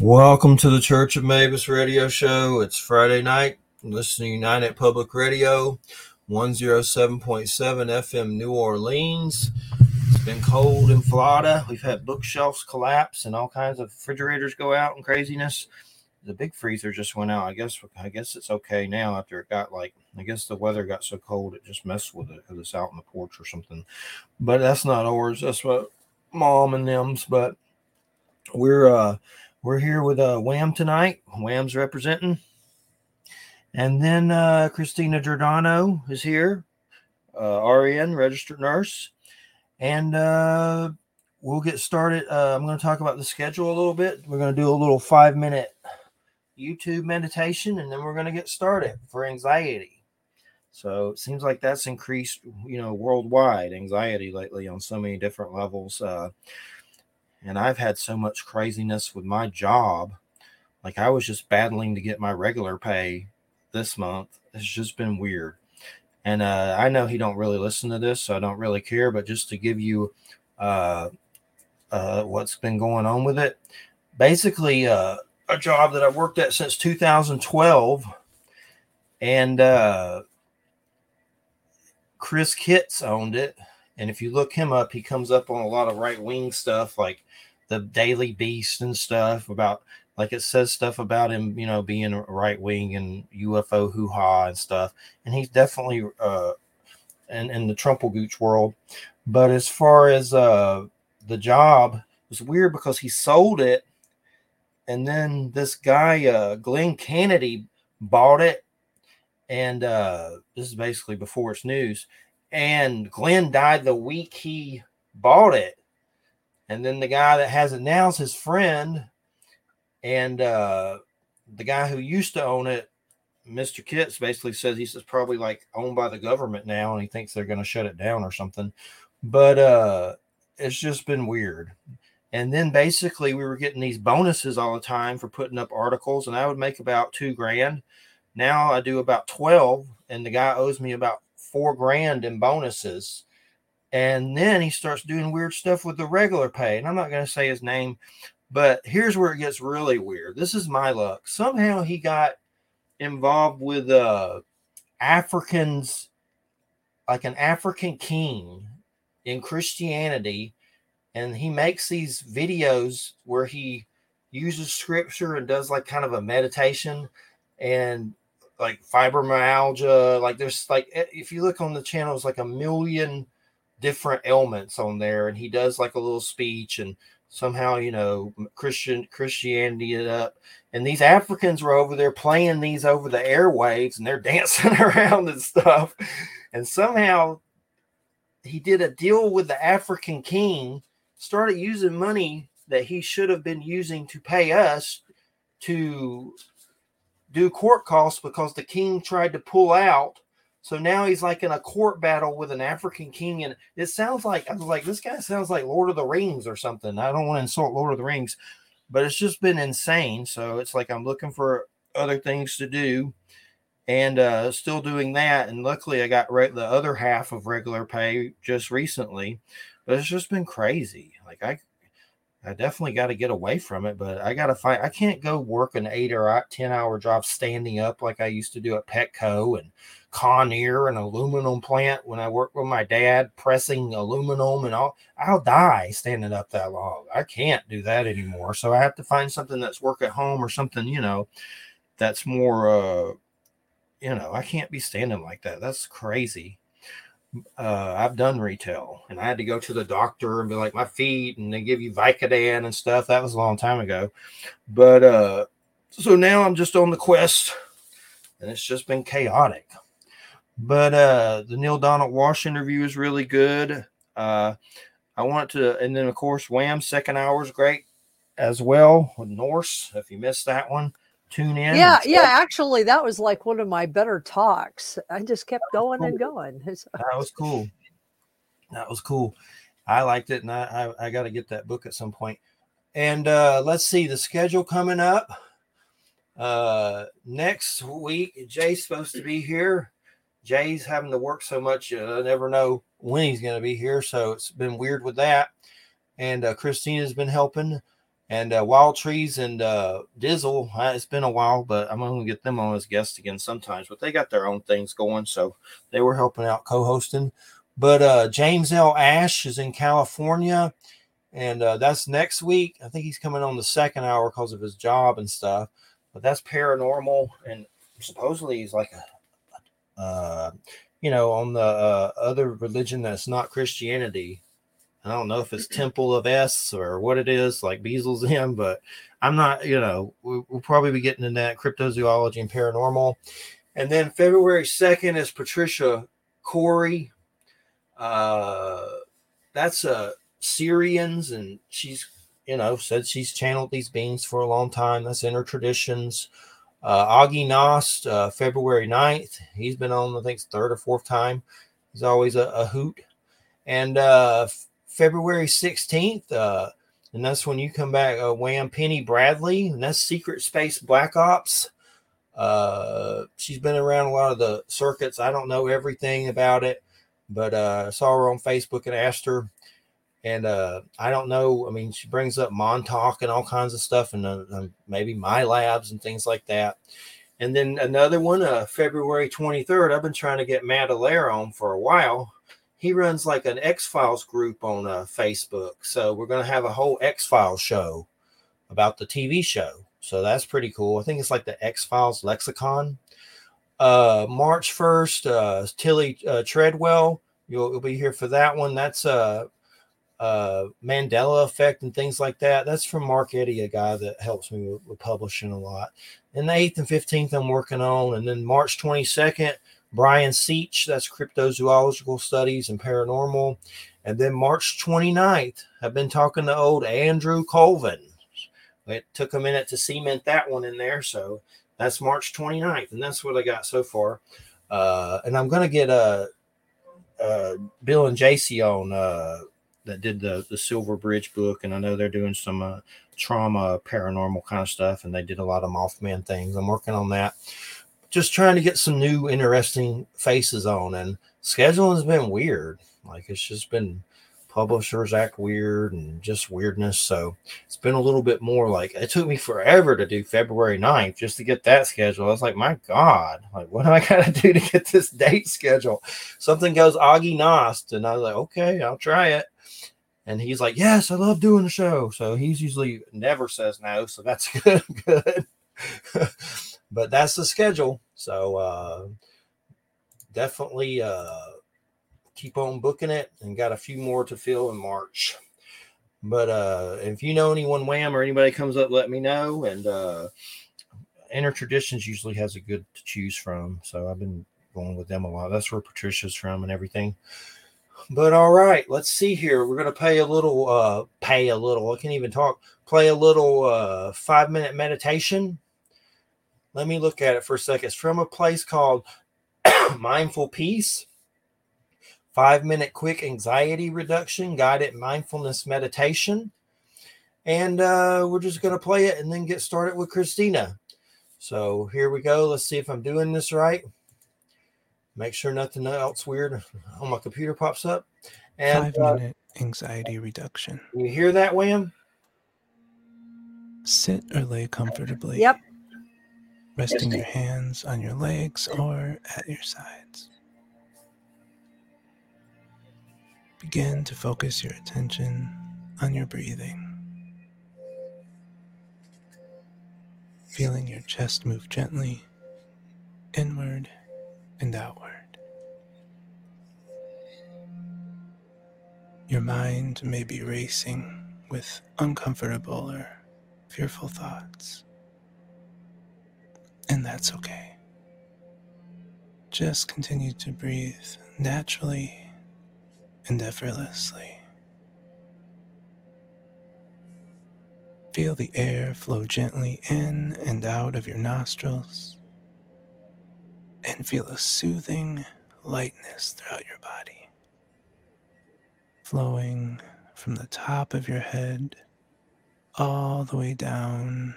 Welcome to the Church of Mabus radio show. It's Friday night. Listening to United Public Radio, 107.7 FM New Orleans. It's been cold in Florida. We've had bookshelves collapse and all kinds of refrigerators go out and craziness. The big freezer just went out. I guess I guess it's okay now after it got like I guess the weather got so cold it just messed with it because it's out on the porch or something. But that's not ours. That's what mom and them's. But we're uh we're here with uh, Wham tonight. Wham's representing. And then uh, Christina Giordano is here, uh, RN, registered nurse. And uh, we'll get started. Uh, I'm going to talk about the schedule a little bit. We're going to do a little five minute YouTube meditation, and then we're going to get started for anxiety. So it seems like that's increased, you know, worldwide anxiety lately on so many different levels. Uh, and I've had so much craziness with my job. Like I was just battling to get my regular pay this month. It's just been weird. And uh, I know he don't really listen to this, so I don't really care. But just to give you uh, uh, what's been going on with it, basically uh, a job that I've worked at since 2012, and uh, Chris Kitts owned it. And if you look him up, he comes up on a lot of right wing stuff like the Daily Beast and stuff about like it says stuff about him, you know, being right wing and UFO hoo ha and stuff. And he's definitely uh in, in the Trumplegooch world. But as far as uh the job, it was weird because he sold it and then this guy uh Glenn Kennedy bought it and uh this is basically before it's news and Glenn died the week he bought it. And then the guy that has it now is his friend. And uh, the guy who used to own it, Mr. Kitts, basically says he's just probably like owned by the government now and he thinks they're going to shut it down or something. But uh, it's just been weird. And then basically, we were getting these bonuses all the time for putting up articles, and I would make about two grand. Now I do about 12, and the guy owes me about four grand in bonuses. And then he starts doing weird stuff with the regular pay. And I'm not going to say his name, but here's where it gets really weird. This is my luck. Somehow he got involved with uh, Africans, like an African king in Christianity. And he makes these videos where he uses scripture and does like kind of a meditation. And like fibromyalgia. Like there's like if you look on the channel, it's like a million different ailments on there, and he does like a little speech and somehow you know Christian Christianity it up. And these Africans were over there playing these over the airwaves, and they're dancing around and stuff. And somehow he did a deal with the African king, started using money that he should have been using to pay us to do court costs because the king tried to pull out. So now he's like in a court battle with an African king. And it sounds like, I was like, this guy sounds like Lord of the Rings or something. I don't want to insult Lord of the Rings, but it's just been insane. So it's like I'm looking for other things to do and uh, still doing that. And luckily, I got re- the other half of regular pay just recently, but it's just been crazy. Like, I I definitely got to get away from it, but I got to find. I can't go work an eight or ten hour job standing up like I used to do at Petco and Conair and aluminum plant when I worked with my dad pressing aluminum and all. I'll die standing up that long. I can't do that anymore. So I have to find something that's work at home or something, you know, that's more, uh, you know, I can't be standing like that. That's crazy uh, I've done retail and I had to go to the doctor and be like, my feet, and they give you Vicodin and stuff. That was a long time ago. But uh, so now I'm just on the quest and it's just been chaotic. But uh, the Neale Donald Walsch interview is really good. Uh, I want to, and then of course, Wham second hour is great as well with Norse. If you missed that one, tune in. Yeah, yeah. Actually, that was like one of my better talks. I just kept going and going. that was cool. That was cool. I liked it, and I I, I got to get that book at some point. And uh, let's see the schedule coming up. Uh, next week, Jay's supposed to be here. Jay's having to work so much, uh, I never know when he's going to be here. So it's been weird with that. And uh, Christina's been helping And uh, Wild Trees and uh, Dizzle, uh, it's been a while, but I'm going to get them on as guests again sometimes. But they got their own things going, so they were helping out co-hosting. But uh, James L. Ash is in California, and uh, that's next week. I think he's coming on the second hour because of his job and stuff. But that's paranormal, and supposedly he's like a, uh, you know, on the other religion that's not Christianity. I don't know if it's Temple of S or what it is, like Beasel's in, but I'm not, you know, we'll, we'll probably be getting into that cryptozoology and paranormal. And then February 2nd is Patricia Cori. Uh, that's a Sirians, and she's, you know, said she's channeled these beings for a long time. That's Inner Traditions. Uh, Augie Nost, uh, February 9th. He's been on, I think, third or fourth time. He's always a, a hoot. And uh, February 16th. Uh, and that's when you come back, uh, Wham Penny Bradley, and that's Secret Space Black Ops. Uh, she's been around a lot of the circuits. I don't know everything about it, but uh, I saw her on Facebook and asked her. And uh, I don't know. I mean, she brings up Montauk and all kinds of stuff, and uh, maybe my labs and things like that. And then another one, uh, February 23rd. I've been trying to get Matt Allaire on for a while he runs like an X Files group on uh, Facebook. So we're going to have a whole X Files show about the TV show. So that's pretty cool. I think it's like the X Files lexicon. Uh, March 1st, uh, Tilly uh, Treadwell, you'll, you'll, be here for that one. That's uh, uh, Mandela effect and things like that. That's from Mark Eddy, a guy that helps me with, with publishing a lot. And the 8th and 15th, I'm working on. And then March 22nd, Brian Seech, that's cryptozoological studies and paranormal. And then March 29th, I've been talking to old Andrew Colvin. It took a minute to cement that one in there. So that's March 29th. And that's what I got so far. Uh, and I'm going to get uh, uh, Bill and JC on uh, that did the, the Silver Bridge book. And I know they're doing some uh, trauma, paranormal kind of stuff. And they did a lot of Mothman things. I'm working on that just trying to get some new interesting faces on and scheduling has been weird. Like it's just been publishers act weird and just weirdness so it's been a little bit more like it took me forever to do february 9th just to get that schedule. I was like my god like what do i gotta do to get this date schedule something goes augie nost and i was like okay i'll try it. And he's like yes i love doing the show. So he's usually never says no so that's good good but that's the schedule. So uh, definitely uh, keep on booking it and got a few more to fill in March. But uh, if you know anyone wham or anybody comes up, let me know. And uh, Inner Traditions usually has a good to choose from. So I've been going with them a lot. That's where Patricia's from and everything. But all right, let's see here. We're gonna pay a little, uh, pay a little. I can't even talk. Play a little uh, five minute meditation let me look at it for a second. It's from a place called Mindful Peace. Five minute quick anxiety reduction, guided mindfulness meditation. And uh, we're just going to play it and then get started with Christina. So here we go. Let's see if I'm doing this right. Make sure nothing else weird on my computer pops up. And five uh, minute uh, anxiety reduction. You hear that, Wham? Sit or lay comfortably. Yep resting your hands on your legs or at your sides. Begin to focus your attention on your breathing. Feeling your chest move gently inward and outward. Your mind may be racing with uncomfortable or fearful thoughts. And that's okay. Just continue to breathe naturally and effortlessly. Feel the air flow gently in and out of your nostrils, and feel a soothing lightness throughout your body, flowing from the top of your head all the way down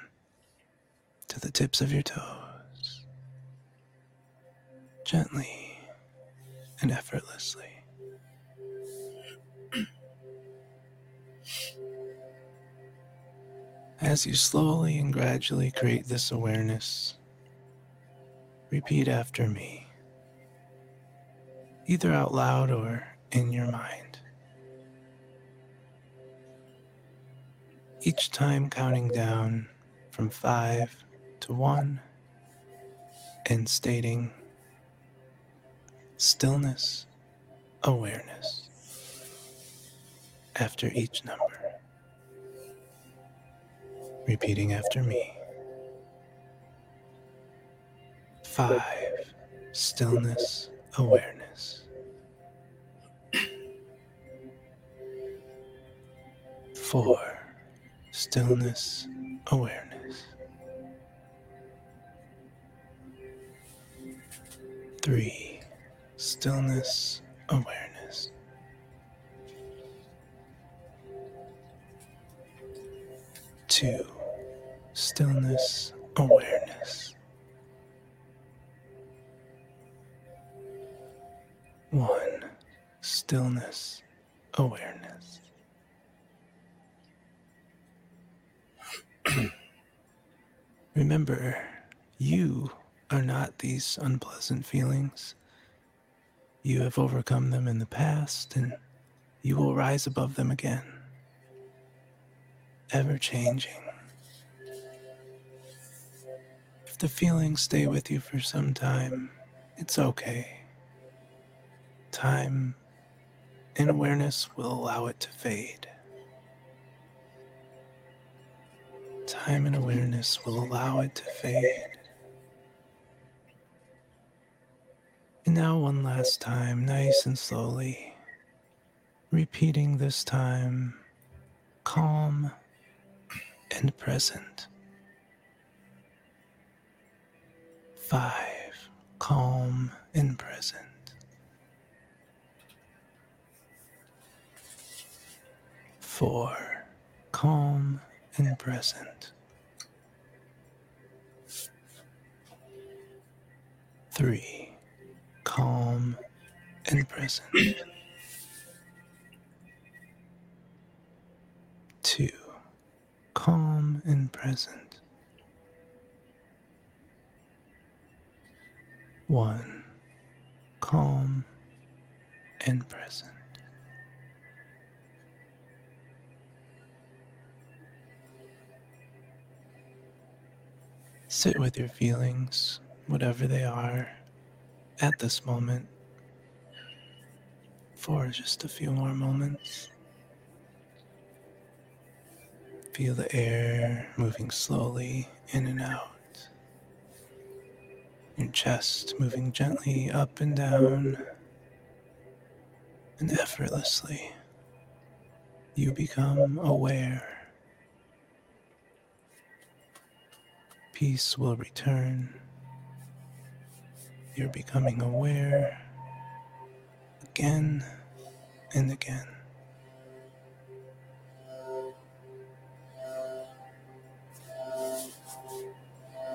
to the tips of your toes gently and effortlessly. As you slowly and gradually create this awareness, repeat after me, either out loud or in your mind. Each time counting down from five to one and stating stillness, awareness after each number. Repeating after me. Five, stillness, awareness. Four, stillness, awareness. Three, stillness, awareness. Two, stillness, awareness. One, stillness, awareness. Remember, you are not these unpleasant feelings. You have overcome them in the past, and you will rise above them again. Ever changing. If the feelings stay with you for some time, it's okay. Time and awareness will allow it to fade. Time and awareness will allow it to fade. And now, one last time, nice and slowly, repeating this time, calm and present. Five, calm and present. Four, calm and present. Three, calm and present. Two, calm and present. One, calm and present. Sit with your feelings, whatever they are, at this moment for just a few more moments. Feel the air moving slowly in and out. Your chest moving gently up and down. And effortlessly, you become aware. Peace will return. You're becoming aware again and again.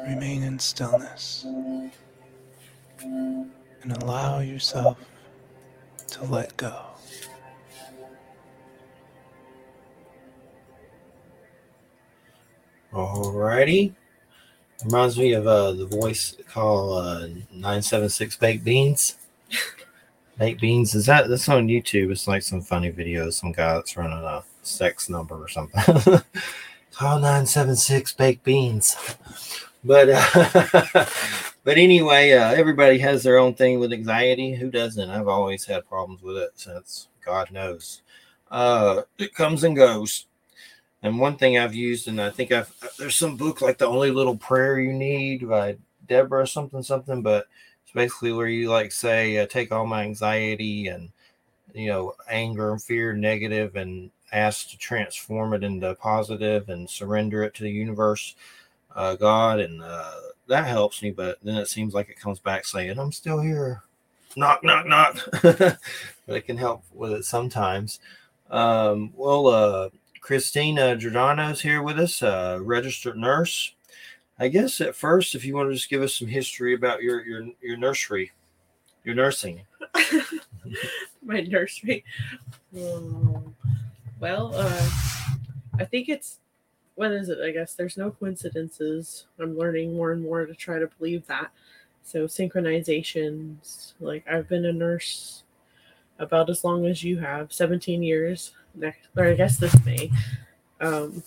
Remain in stillness and allow yourself to let go. Alrighty. Reminds me of uh, the voice call uh, 976 Baked Beans. Baked Beans, is that that's on YouTube? It's like some funny video, some guy that's running a sex number or something. call 976 Baked Beans. But uh, but anyway, uh, everybody has their own thing with anxiety. Who doesn't? I've always had problems with it since God knows. Uh, it comes and goes. And one thing I've used, and I think I've there's some book like the only little prayer you need by Deborah something something, but it's basically where you like say uh, take all my anxiety and you know anger and fear negative and ask to transform it into positive and surrender it to the universe, uh, God, and uh, that helps me. But then it seems like it comes back saying I'm still here, knock knock knock. but it can help with it sometimes. Um, well, uh, Christina Giordano's here with us, a registered nurse. I guess at first, if you want to just give us some history about your your your nursery, your nursing. my nursery. Um, well, uh, I think it's what is it? I guess there's no coincidences. I'm learning more and more to try to believe that. So synchronizations, like I've been a nurse about as long as you have, 17 years or I guess this May. Um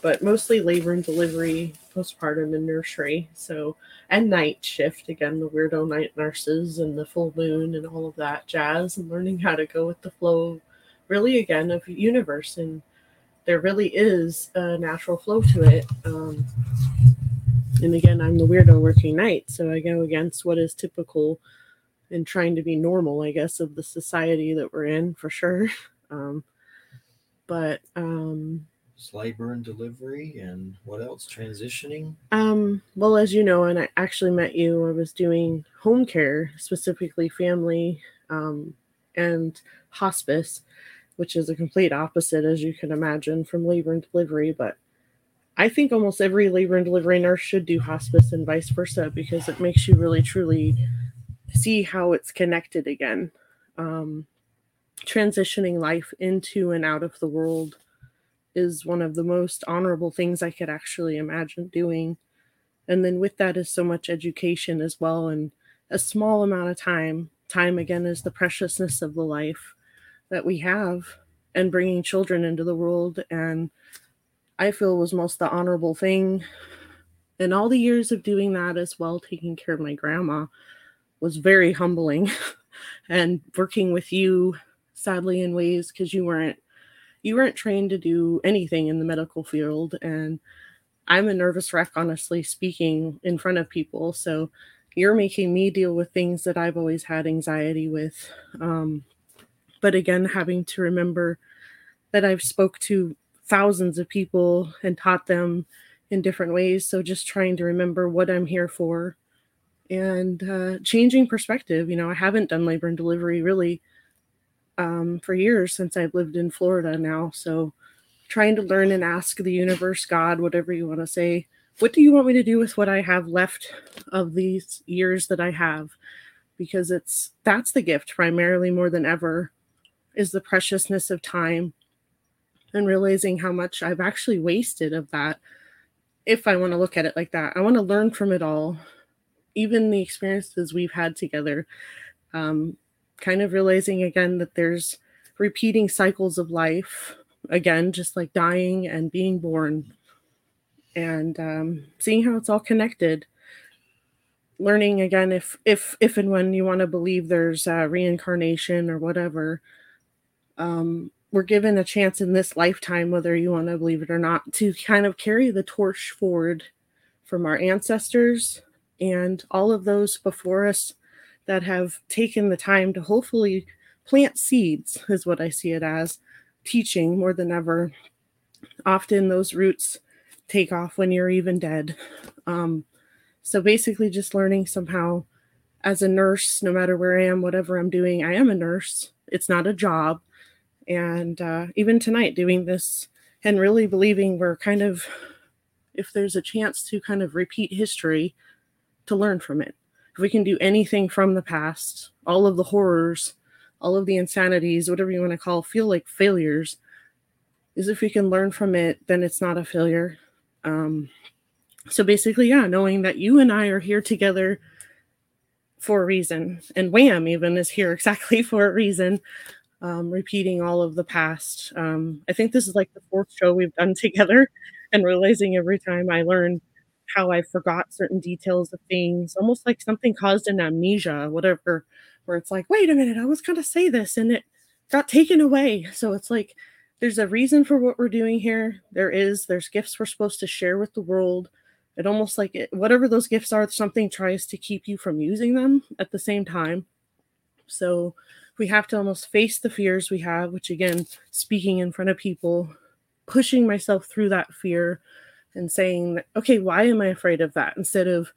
but mostly labor and delivery, postpartum and nursery. So and night shift again, the weirdo night nurses and the full moon and all of that jazz and learning how to go with the flow really again of universe and there really is a natural flow to it. Um, and again, I'm the weirdo working night, so I go against what is typical and trying to be normal, I guess, of the society that we're in for sure. Um, but um, It's labor and delivery, and what else? Transitioning. Um, well, as you know, and I actually met you, I was doing home care, specifically family um, and hospice, which is a complete opposite, as you can imagine, from labor and delivery. But I think almost every labor and delivery nurse should do hospice and vice versa because it makes you really truly see how it's connected again. Um, transitioning life into and out of the world is one of the most honorable things I could actually imagine doing. And then with that is so much education as well, and a small amount of time. Time again is the preciousness of the life that we have, and bringing children into the world. And I feel was most the honorable thing. And all the years of doing that as well, taking care of my grandma, was very humbling. and working with you, sadly, in ways because you weren't you weren't trained to do anything in the medical field and i'm a nervous wreck honestly speaking in front of people. So you're making me deal with things that i've always had anxiety with. Um, but again having to remember that i've spoke to thousands of people and taught them in different ways. So just trying to remember what i'm here for and uh, changing perspective. You know i haven't done labor and delivery really um, for years since I've lived in Florida now. So trying to learn and ask the universe, God, whatever you want to say, what do you want me to do with what I have left of these years that I have? Because it's that's the gift primarily more than ever is the preciousness of time and realizing how much I've actually wasted of that. If I want to look at it like that, I want to learn from it all, even the experiences we've had together. Um, kind of realizing again that there's repeating cycles of life again just like dying and being born. And um, seeing how it's all connected. Learning again if if if and when you want to believe there's uh, reincarnation or whatever. Um, we're given a chance in this lifetime whether you want to believe it or not to kind of carry the torch forward from our ancestors and all of those before us that have taken the time to hopefully plant seeds, is what I see it as, teaching more than ever. Often those roots take off when you're even dead. Um, so basically, just learning somehow as a nurse, no matter where I am, whatever I'm doing, I am a nurse. It's not a job. And uh, even tonight, doing this and really believing we're kind of, if there's a chance to kind of repeat history, to learn from it if we can do anything from the past, all of the horrors, all of the insanities, whatever you want to call, feel like failures, is if we can learn from it, then it's not a failure. Um, so basically, yeah, knowing that you and I are here together for a reason, and Wham even is here exactly for a reason. Um, repeating all of the past. Um, I think this is like the fourth show we've done together, and realizing every time I learn how I forgot certain details of things, almost like something caused an amnesia, whatever, where it's like, wait a minute, I was going to say this and it got taken away. So it's like, there's a reason for what we're doing here. There is, there's gifts we're supposed to share with the world. It almost like it, whatever those gifts are, something tries to keep you from using them at the same time. So we have to almost face the fears we have, which again, speaking in front of people, pushing myself through that fear, and saying, okay, why am I afraid of that? Instead of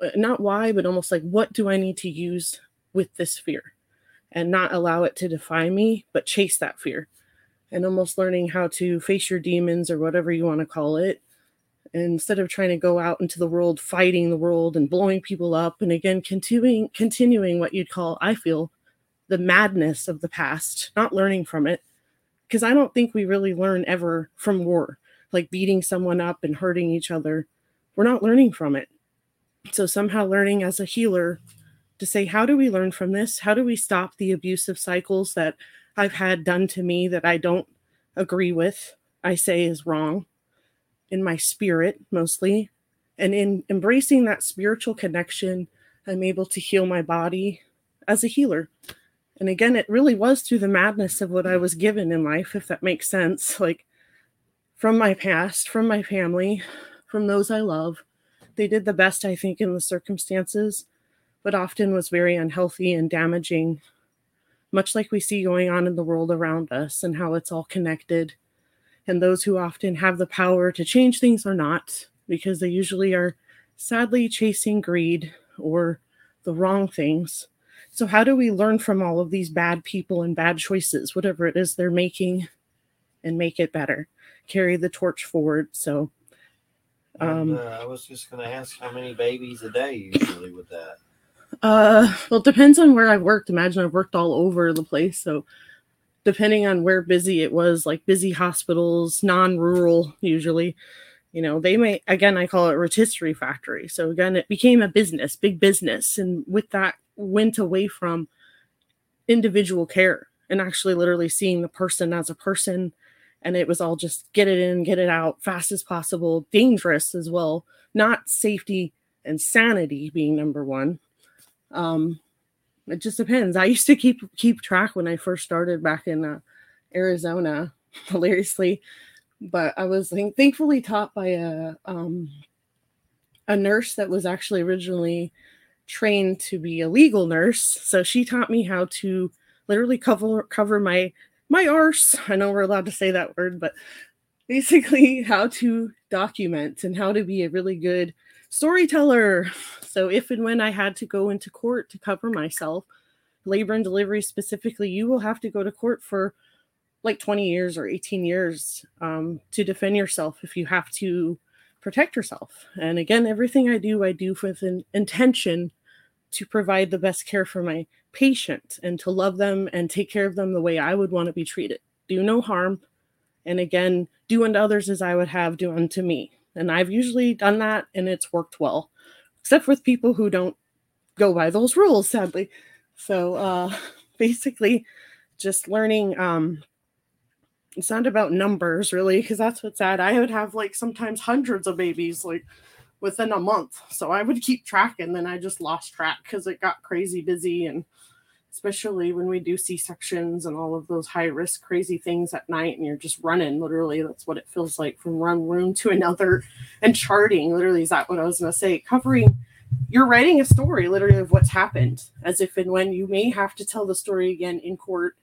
uh, not why, but almost like, what do I need to use with this fear? And not allow it to define me, but chase that fear. And almost learning how to face your demons or whatever you want to call it. Instead of trying to go out into the world fighting the world and blowing people up, and again continuing continuing what you'd call, I feel, the madness of the past, not learning from it. Because I don't think we really learn ever from war like beating someone up and hurting each other, we're not learning from it. So, somehow, learning as a healer to say, how do we learn from this? How do we stop the abusive cycles that I've had done to me that I don't agree with, I say is wrong in my spirit mostly? And in embracing that spiritual connection, I'm able to heal my body as a healer. And again, it really was through the madness of what I was given in life, if that makes sense. Like from my past, from my family, from those I love. They did the best, I think, in the circumstances, but often was very unhealthy and damaging, much like we see going on in the world around us and how it's all connected. And those who often have the power to change things are not, because they usually are sadly chasing greed or the wrong things. So, how do we learn from all of these bad people and bad choices, whatever it is they're making, and make it better? Carry the torch forward. So, And, um, uh, I was just going to ask how many babies a day usually with that. Uh, well, it depends on where I've worked. Imagine I've worked all over the place. So, depending on where busy it was, like busy hospitals, non rural, usually, you know, they may, again, I call it rotisserie factory. So, again, it became a business, big business. And with that, went away from individual care and actually literally seeing the person as a person. And it was all just get it in, get it out, fast as possible, dangerous as well, not safety and sanity being number one. Um it just depends. I used to keep keep track when i first started back in uh, arizona hilariously but i was think, thankfully taught by a um a nurse that was actually originally trained to be a legal nurse. So she taught me how to literally cover cover my my arse i know we're allowed to say that word but basically how to document and how to be a really good storyteller. So if and when I had to go into court to cover myself, labor and delivery specifically, you will have to go to court for like 20 years or 18 years um, to defend yourself if you have to protect yourself. And again, everything I do, I do with an intention to provide the best care for my patient and to love them and take care of them the way I would want to be treated. Do no harm. And again, do unto others as I would have do unto me. And I've usually done that and it's worked well, except with people who don't go by those rules, sadly. So uh, basically, just learning. Um, it's not about numbers really, because that's what's sad. I would have like sometimes hundreds of babies like within a month. So I would keep track and then I just lost track because it got crazy busy and especially when we do C-sections and all of those high risk crazy things at night and you're just running literally that's what it feels like from one room to another and charting literally is that what I was going to say covering you're writing a story literally of what's happened as if and when. You may have to tell the story again in court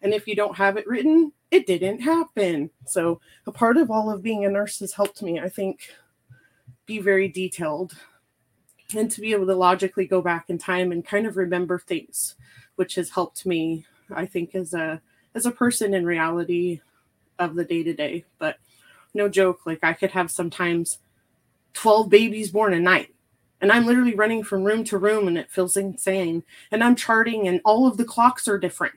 and if you don't have it written it didn't happen. So a part of all of being a nurse has helped me I think be very detailed and to be able to logically go back in time and kind of remember things which has helped me i think as a as a person in reality of the day to day but no joke like i could have sometimes 12 babies born a night and i'm literally running from room to room and it feels insane. And i'm charting and all of the clocks are different.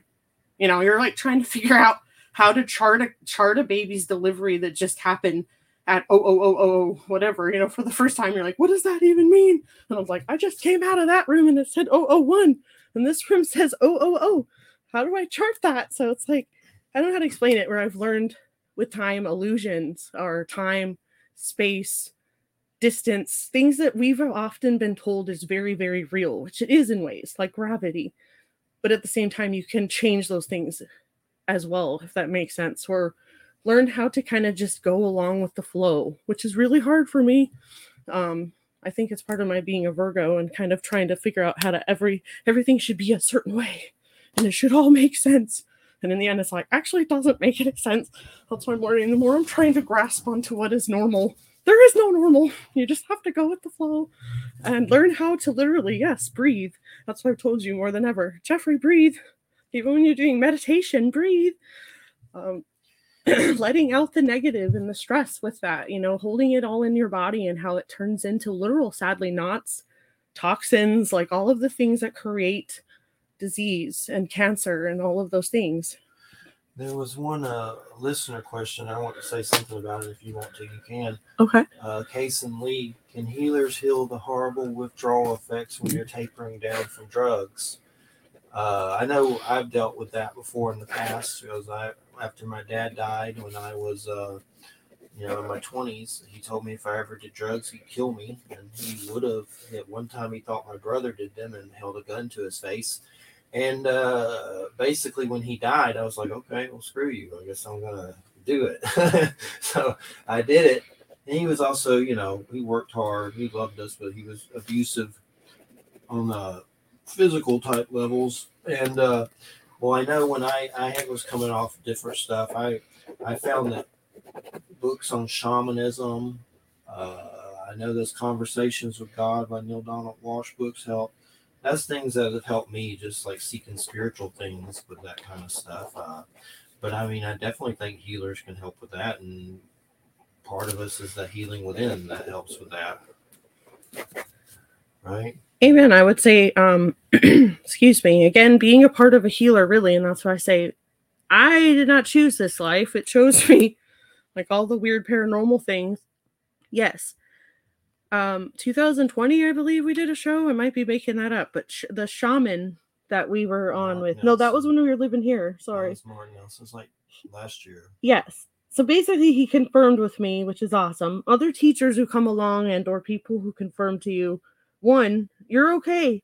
You know you're like trying to figure out how to chart a chart a baby's delivery that just happened at oh oh oh oh whatever you know for the first time you're like what does that even mean? And i was like i just came out of that room and it said oh oh one. And this room says oh oh oh. How do i chart that? So it's like i don't know how to explain it where i've learned with time illusions or time space distance things that we've often been told is very very real which it is in ways like gravity. But at the same time you can change those things as well if that makes sense or learned how to kind of just go along with the flow which is really hard for me um I think it's part of my being a Virgo and kind of trying to figure out how to every everything should be a certain way and it should all make sense. And in the end, it's like, actually, it doesn't make any sense. That's why I'm learning. The more I'm trying to grasp onto what is normal, there is no normal. You just have to go with the flow and learn how to literally, yes, breathe. That's what I've told you more than ever. Jeffrey, breathe. Even when you're doing meditation, breathe. Um, letting out the negative and the stress with that, you know, holding it all in your body and how it turns into literal, sadly, knots, toxins, like all of the things that create disease and cancer and all of those things. There was one uh, listener question. I want to say something about it. If you want to, you can. Okay. Uh, Case and Lee, can healers heal the horrible withdrawal effects when you're tapering down from drugs? Uh, I know I've dealt with that before in the past because I, after my dad died when I was, uh, you know, in my 20s, he told me if I ever did drugs, he'd kill me. And he would have. At one time, he thought my brother did them and held a gun to his face. And uh, basically, when he died, I was like, okay, well, screw you. I guess I'm going to do it. so I did it. And he was also, you know, he worked hard. He loved us, but he was abusive on the physical type levels. And, uh, well, I know when I, I was coming off different stuff, I, I found that books on shamanism, uh, I know those conversations with God by Neale Donald Walsch books help. That's things that have helped me just like seeking spiritual things with that kind of stuff uh, but i mean i definitely think healers can help with that and part of us is the healing within that helps with that. Right Amen. I would say, um, excuse me, again, being a part of a healer, really, and that's why I say I did not choose this life. It chose me, like all the weird paranormal things. Yes. Um, 2020, I believe we did a show. I might be making that up, but sh- the shaman that we were on Mark with, no, that was when we were living here. Sorry. Martin Nelson's like last year Yes. So basically he confirmed with me, which is awesome. Other teachers who come along and or people who confirm to you, one, you're okay.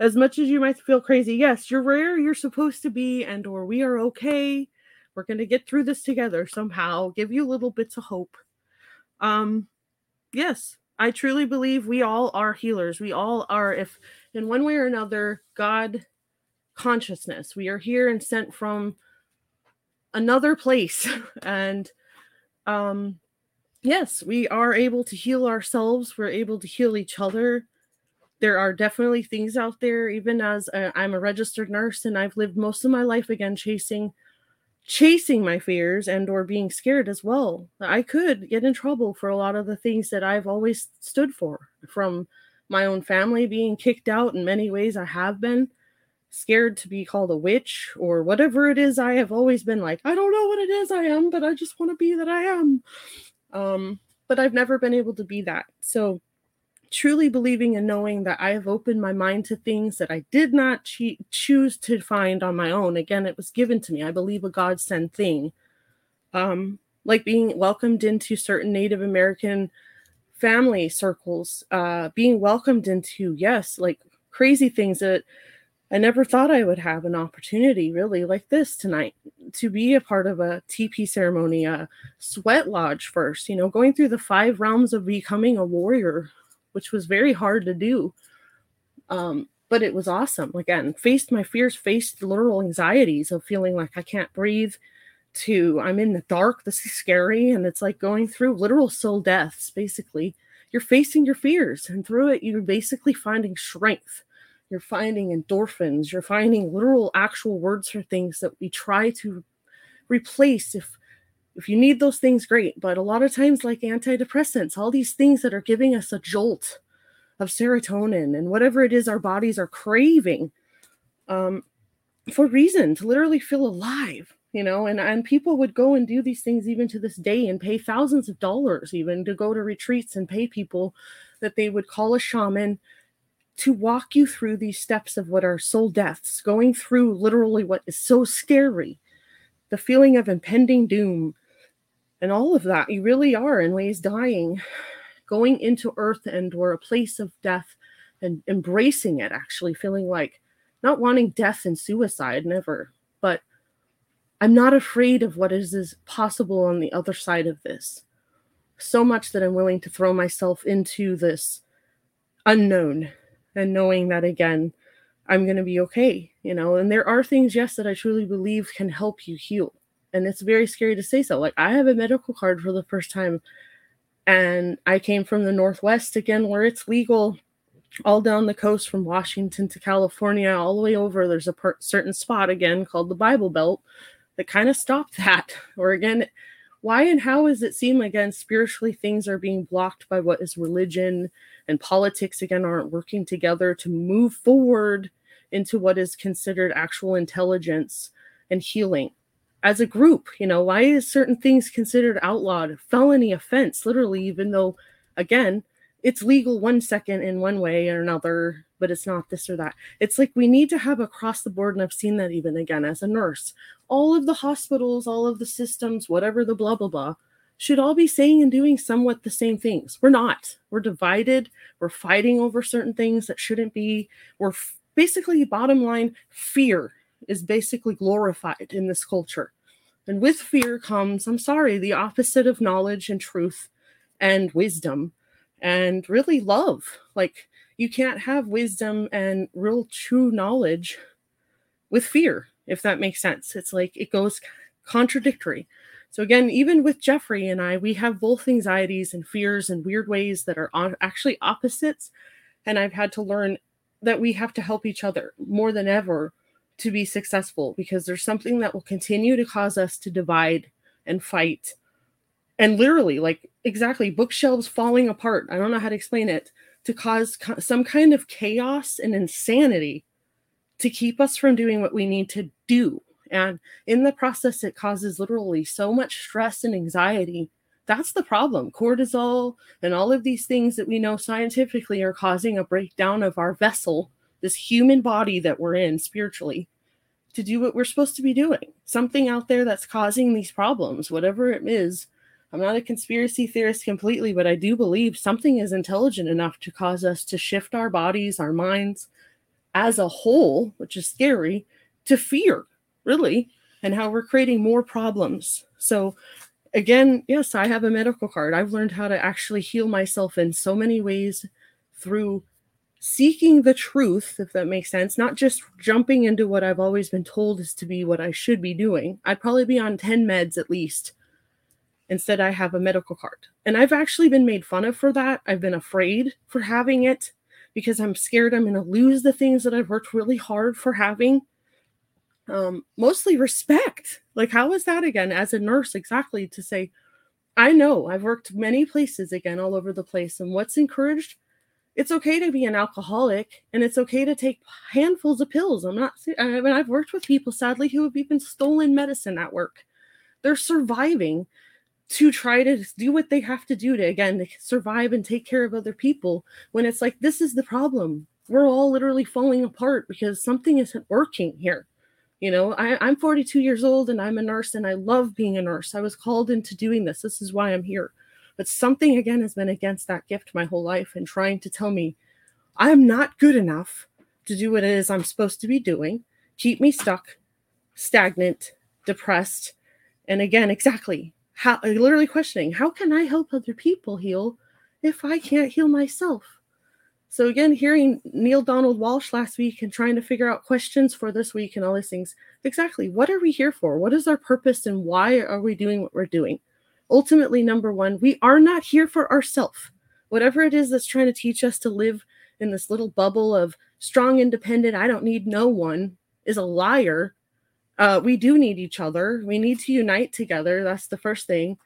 As much as you might feel crazy, yes, you're where you're supposed to be and or we are okay. We're to get through this together somehow. Give you little bits of hope. Um yes, I truly believe we all are healers. We all are if in one way or another God consciousness. We are here and sent from another place and um yes we are able to heal ourselves we're able to heal each other there are definitely things out there even as i'm a registered nurse and i've lived most of my life again chasing chasing my fears and or being scared as well. I could get in trouble for a lot of the things that i've always stood for from my own family being kicked out in many ways i have been scared to be called a witch or whatever it is I have always been like I don't know what it is I am but I just want to be that I am. Um but I've never been able to be that. So truly believing and knowing that I have opened my mind to things that I did not che- choose to find on my own. Again it was given to me. I believe a god sent thing. Um like being welcomed into certain Native American family circles uh being welcomed into yes like crazy things that I never thought I would have an opportunity really like this tonight to be a part of a TP ceremony, a sweat lodge first, you know, going through the five realms of becoming a warrior, which was very hard to do. Um, but it was awesome. Again, faced my fears, faced literal anxieties of feeling like I can't breathe, to I'm in the dark, this is scary. And it's like going through literal soul deaths, basically. You're facing your fears, and through it, you're basically finding strength you're finding endorphins you're finding literal actual words for things that we try to replace if if you need those things great. But a lot of times like antidepressants all these things that are giving us a jolt of serotonin and whatever it is our bodies are craving um for reason to literally feel alive you know? And and people would go and do these things even to this day and pay thousands of dollars even to go to retreats and pay people that they would call a shaman to walk you through these steps of what are soul deaths, going through literally what is so scary, the feeling of impending doom, and all of that. You really are, in ways, dying, going into earth and or a place of death and embracing it, actually feeling like not wanting death and suicide, never, but I'm not afraid of what is, is possible on the other side of this. So much that I'm willing to throw myself into this unknown and knowing that again i'm going to be okay you know and there are things yes that i truly believe can help you heal and it's very scary to say so. Like i have a medical card for the first time and i came from the northwest again where it's legal all down the coast from washington to california all the way over. There's a certain spot again called the bible belt that kind of stopped that. Or again why and how does it seem again spiritually things are being blocked by what is religion and politics again aren't working together to move forward into what is considered actual intelligence and healing as a group you know why is certain things considered outlawed? Felony offense literally even though again it's legal one second in one way or another but it's not this or that. It's like we need to have across the board and i've seen that even again as a nurse. All of the hospitals all of the systems whatever the blah blah blah should all be saying and doing somewhat the same things. We're not. We're divided. We're fighting over certain things that shouldn't be. We're f- basically bottom line fear is basically glorified in this culture. And with fear comes, I'm sorry, the opposite of knowledge and truth and wisdom and really love. Like you can't have wisdom and real true knowledge with fear, if that makes sense. It's like it goes contradictory. So again, even with Jeffrey and I, we have both anxieties and fears in weird ways that are actually opposites. And I've had to learn that we have to help each other more than ever to be successful because there's something that will continue to cause us to divide and fight. And literally like exactly bookshelves falling apart i don't know how to explain it to cause some kind of chaos and insanity to keep us from doing what we need to do. And in the process it causes literally so much stress and anxiety. That's the problem. Cortisol and all of these things that we know scientifically are causing a breakdown of our vessel this human body that we're in spiritually to do what we're supposed to be doing. Something out there that's causing these problems, whatever it is. I'm not a conspiracy theorist completely, but I do believe something is intelligent enough to cause us to shift our bodies, our minds as a whole, which is scary, to fear, really, and how we're creating more problems. So, again, yes, I have a medical card. I've learned how to actually heal myself in so many ways through seeking the truth, if that makes sense, not just jumping into what I've always been told is to be what I should be doing. I'd probably be on 10 meds at least. Instead, I have a medical card. And I've actually been made fun of for that. I've been afraid for having it because I'm scared I'm going to lose the things that I've worked really hard for having. Um, mostly respect. Like, how is that again, as a nurse, exactly to say, I know I've worked many places again, all over the place. And what's encouraged? It's okay to be an alcoholic and it's okay to take handfuls of pills. I'm not, I mean, I've worked with people sadly who have even stolen medicine at work. They're surviving to try to do what they have to do to, again, to survive and take care of other people when it's like, this is the problem. We're all literally falling apart because something isn't working here. You know, I, I'm 42 years old and I'm a nurse and I love being a nurse. I was called into doing this. This is why I'm here but something again has been against that gift my whole life and trying to tell me I'm not good enough to do what it is I'm supposed to be doing, keep me stuck, stagnant, depressed. And again, exactly how literally questioning how can I help other people heal if I can't heal myself? So again, hearing Neale Donald Walsch last week and trying to figure out questions for this week and all these things. Exactly. What are we here for? What is our purpose and why are we doing what we're doing? Ultimately, number one, we are not here for ourselves. Whatever it is that's trying to teach us to live in this little bubble of strong, independent, I don't need no one is a liar. Uh, we do need each other. We need to unite together. That's the first thing.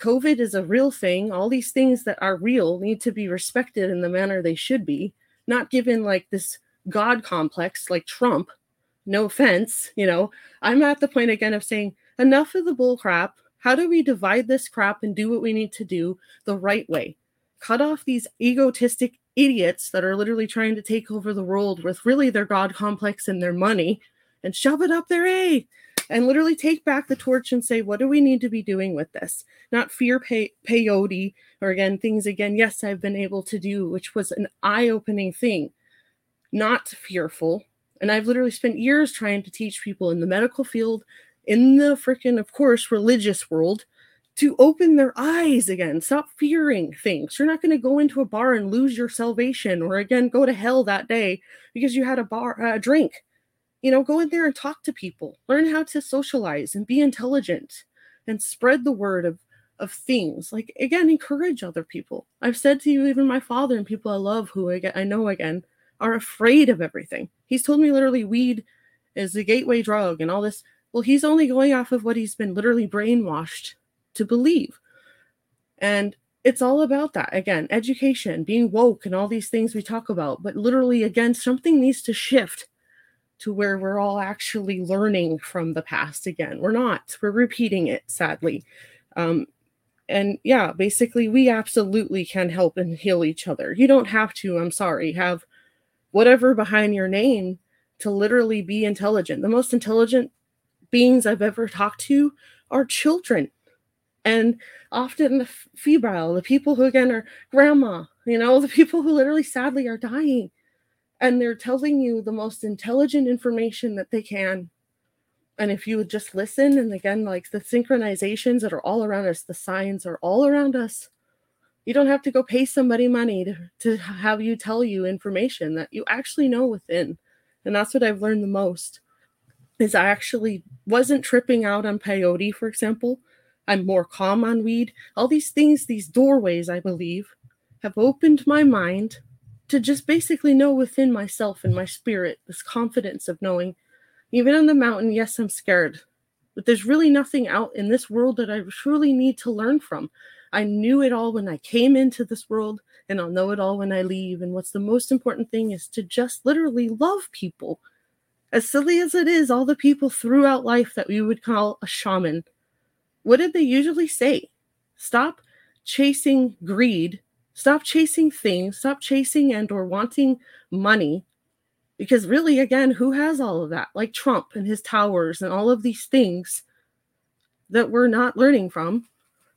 COVID is a real thing. All these things that are real need to be respected in the manner they should be, not given like this God complex like Trump. No offense, you know. I'm at the point again of saying enough of the bull crap. How do we divide this crap and do what we need to do the right way? Cut off these egotistic idiots that are literally trying to take over the world with really their God complex and their money and shove it up their A and literally take back the torch and say, what do we need to be doing with this? Not fear pay- peyote or again, things again, yes, I've been able to do, which was an eye opening thing, not fearful. And I've literally spent years trying to teach people in the medical field in the freaking, of course, religious world to open their eyes again. Stop fearing things. You're not going to go into a bar and lose your salvation or again go to hell that day because you had a bar a drink. You know, go in there and talk to people. Learn how to socialize and be intelligent and spread the word of of things. Like again, encourage other people. I've said to you, even my father and people I love who I, get, I know again are afraid of everything. He's told me literally weed is the gateway drug and all this. Well, he's only going off of what he's been literally brainwashed to believe. And it's all about that. Again, education, being woke, and all these things we talk about. But literally, again, something needs to shift to where we're all actually learning from the past again. We're not. We're repeating it, sadly. Um, and yeah, basically, we absolutely can help and heal each other. You don't have to, I'm sorry, have whatever behind your name to literally be intelligent. The most intelligent beings I've ever talked to are children. And often the febrile, the people who again are grandma, you know, the people who literally sadly are dying. And they're telling you the most intelligent information that they can. And if you would just listen, and again, like the synchronizations that are all around us, the signs are all around us. You don't have to go pay somebody money to, to have you tell you information that you actually know within. And that's what I've learned the most is I actually wasn't tripping out on peyote, for example. I'm more calm on weed. All these things, these doorways, I believe, have opened my mind to just basically know within myself and my spirit this confidence of knowing, even on the mountain, yes, I'm scared, but there's really nothing out in this world that I truly need to learn from. I knew it all when I came into this world, and I'll know it all when I leave. And what's the most important thing is to just literally love people as silly as it is, all the people throughout life that we would call a shaman, what did they usually say? Stop chasing greed, stop chasing things, stop chasing and or wanting money. Because really, again, who has all of that? Like Trump and his towers and all of these things that we're not learning from.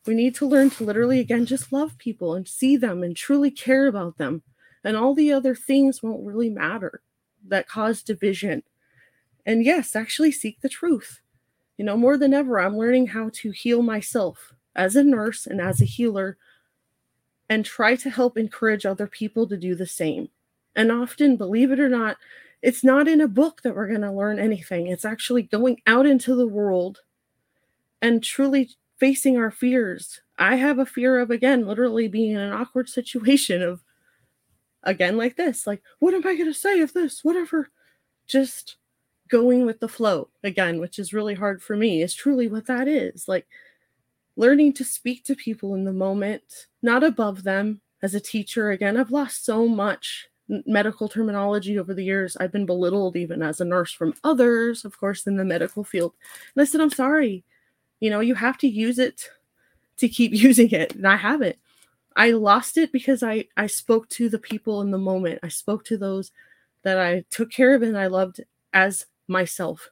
We need to learn to literally, again, just love people and see them and truly care about them. And all the other things won't really matter that cause division and yes, actually seek the truth. You know, more than ever, I'm learning how to heal myself as a nurse and as a healer and try to help encourage other people to do the same. And often, believe it or not, it's not in a book that we're going to learn anything. It's actually going out into the world and truly facing our fears. I have a fear of, again, literally being in an awkward situation of, again, like this, like, what am I going to say if this, whatever? Just going with the flow again, which is really hard for me, is truly what that is. Like learning to speak to people in the moment, not above them. As a teacher, again, I've lost so much medical terminology over the years. I've been belittled even as a nurse from others, of course, in the medical field. And I said, I'm sorry. You know, you have to use it to keep using it. And I haven't. I lost it because I I spoke to the people in the moment. I spoke to those that I took care of and I loved as myself.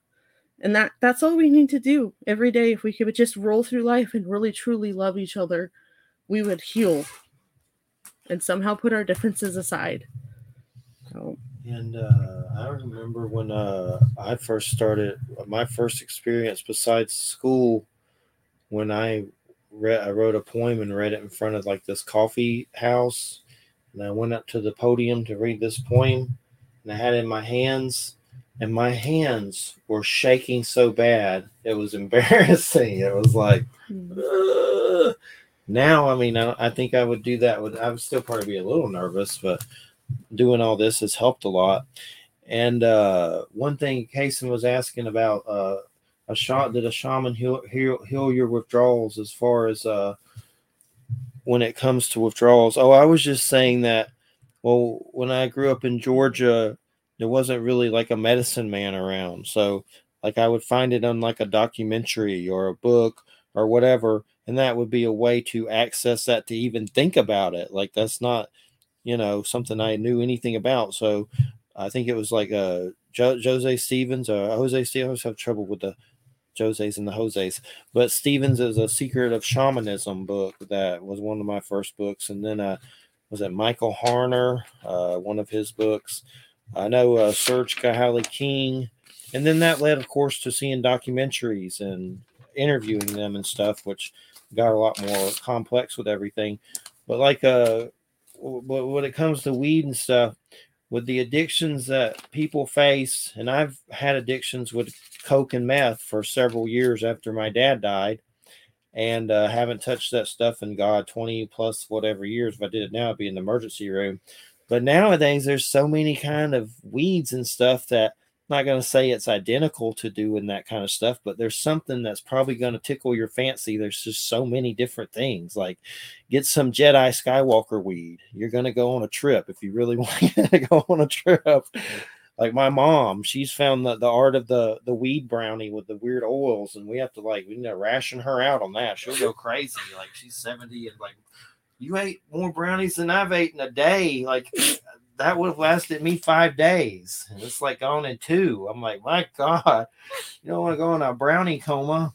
And that that's all we need to do every day. If we could just roll through life and really truly love each other we would heal and somehow put our differences aside. So. And uh, i remember when uh, i first started my first experience besides school when i read i wrote a poem and read it in front of like this coffee house. And i went up to the podium to read this poem and i had in my hands and my hands were shaking so bad it was embarrassing. It was like Ugh. now i mean I, I, think i would do that with i would still probably be a little nervous but doing all this has helped a lot. And uh, one thing Kason was asking about uh, a shot did a shaman heal, heal, heal your withdrawals as far as uh, when it comes to withdrawals? Oh i was just saying that well when i grew up in georgia there wasn't really like a medicine man around. So like I would find it on like a documentary or a book or whatever, and that would be a way to access that to even think about it. Like that's not, you know, something I knew anything about. So I think it was like a jo- Jose Stevens or Jose Stevens. I always have trouble with the Jose's and the Jose's, but Stevens is a secret of shamanism book that was one of my first books, and then uh, was it Michael Harner, uh, one of his books. I know uh, Serge Kahili King, and then that led, of course, to seeing documentaries and interviewing them and stuff, which got a lot more complex with everything. But like, uh, when it comes to weed and stuff, with the addictions that people face, and I've had addictions with coke and meth for several years after my dad died, and uh, haven't touched that stuff in God twenty plus whatever years. If I did it now, I'd be in the emergency room. But nowadays, there's so many kind of weeds and stuff that I'm not going to say it's identical to doing that kind of stuff, but there's something that's probably going to tickle your fancy. There's just so many different things. Like get some Jedi Skywalker weed. You're going to go on a trip if you really want to go on a trip. like my mom, she's found the, the art of the the weed brownie with the weird oils, and we have to like we need to ration her out on that. She'll go crazy. Like she's 70 and like you ate more brownies than I've eaten a day. Like that would have lasted me five days. And it's like gone in two. I'm like, my God, you don't want to go in a brownie coma.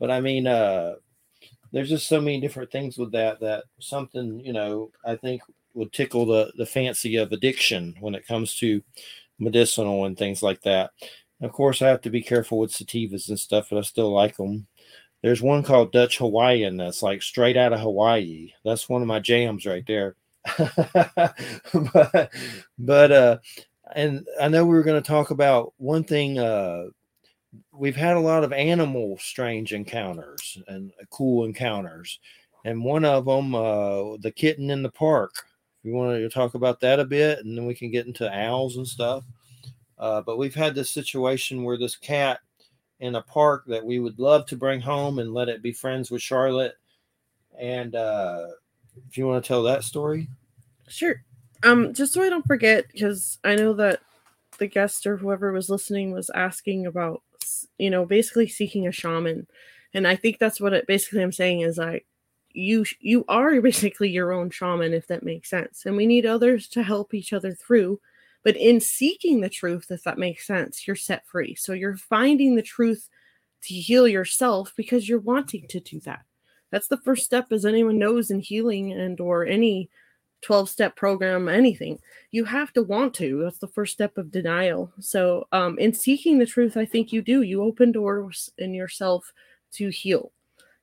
But I mean, uh, there's just so many different things with that that something, you know, I think would tickle the the fancy of addiction when it comes to medicinal and things like that. Of course, I have to be careful with sativas and stuff, but I still like them. There's one called Dutch Hawaiian that's like straight out of Hawaii. That's one of my jams right there. but, but uh, and I know we were going to talk about one thing. Uh, we've had a lot of animal strange encounters and cool encounters, and one of them, uh, the kitten in the park we want to talk about that a bit, and then we can get into owls and stuff. Uh, but we've had this situation where this cat in a park that we would love to bring home and let it be friends with Charlotte. And uh, if you want to tell that story, sure. Um, just so I don't forget, because I know that the guest or whoever was listening was asking about, you know, basically seeking a shaman, and I think that's what it basically I'm saying is like you you are basically your own shaman if that makes sense and we need others to help each other through but in seeking the truth if that makes sense you're set free. So you're finding the truth to heal yourself because you're wanting to do that. That's the first step as anyone knows in healing and or any 12 step program anything. You have to want to. That's the first step of denial. So um in seeking the truth i think you do. You open doors in yourself to heal.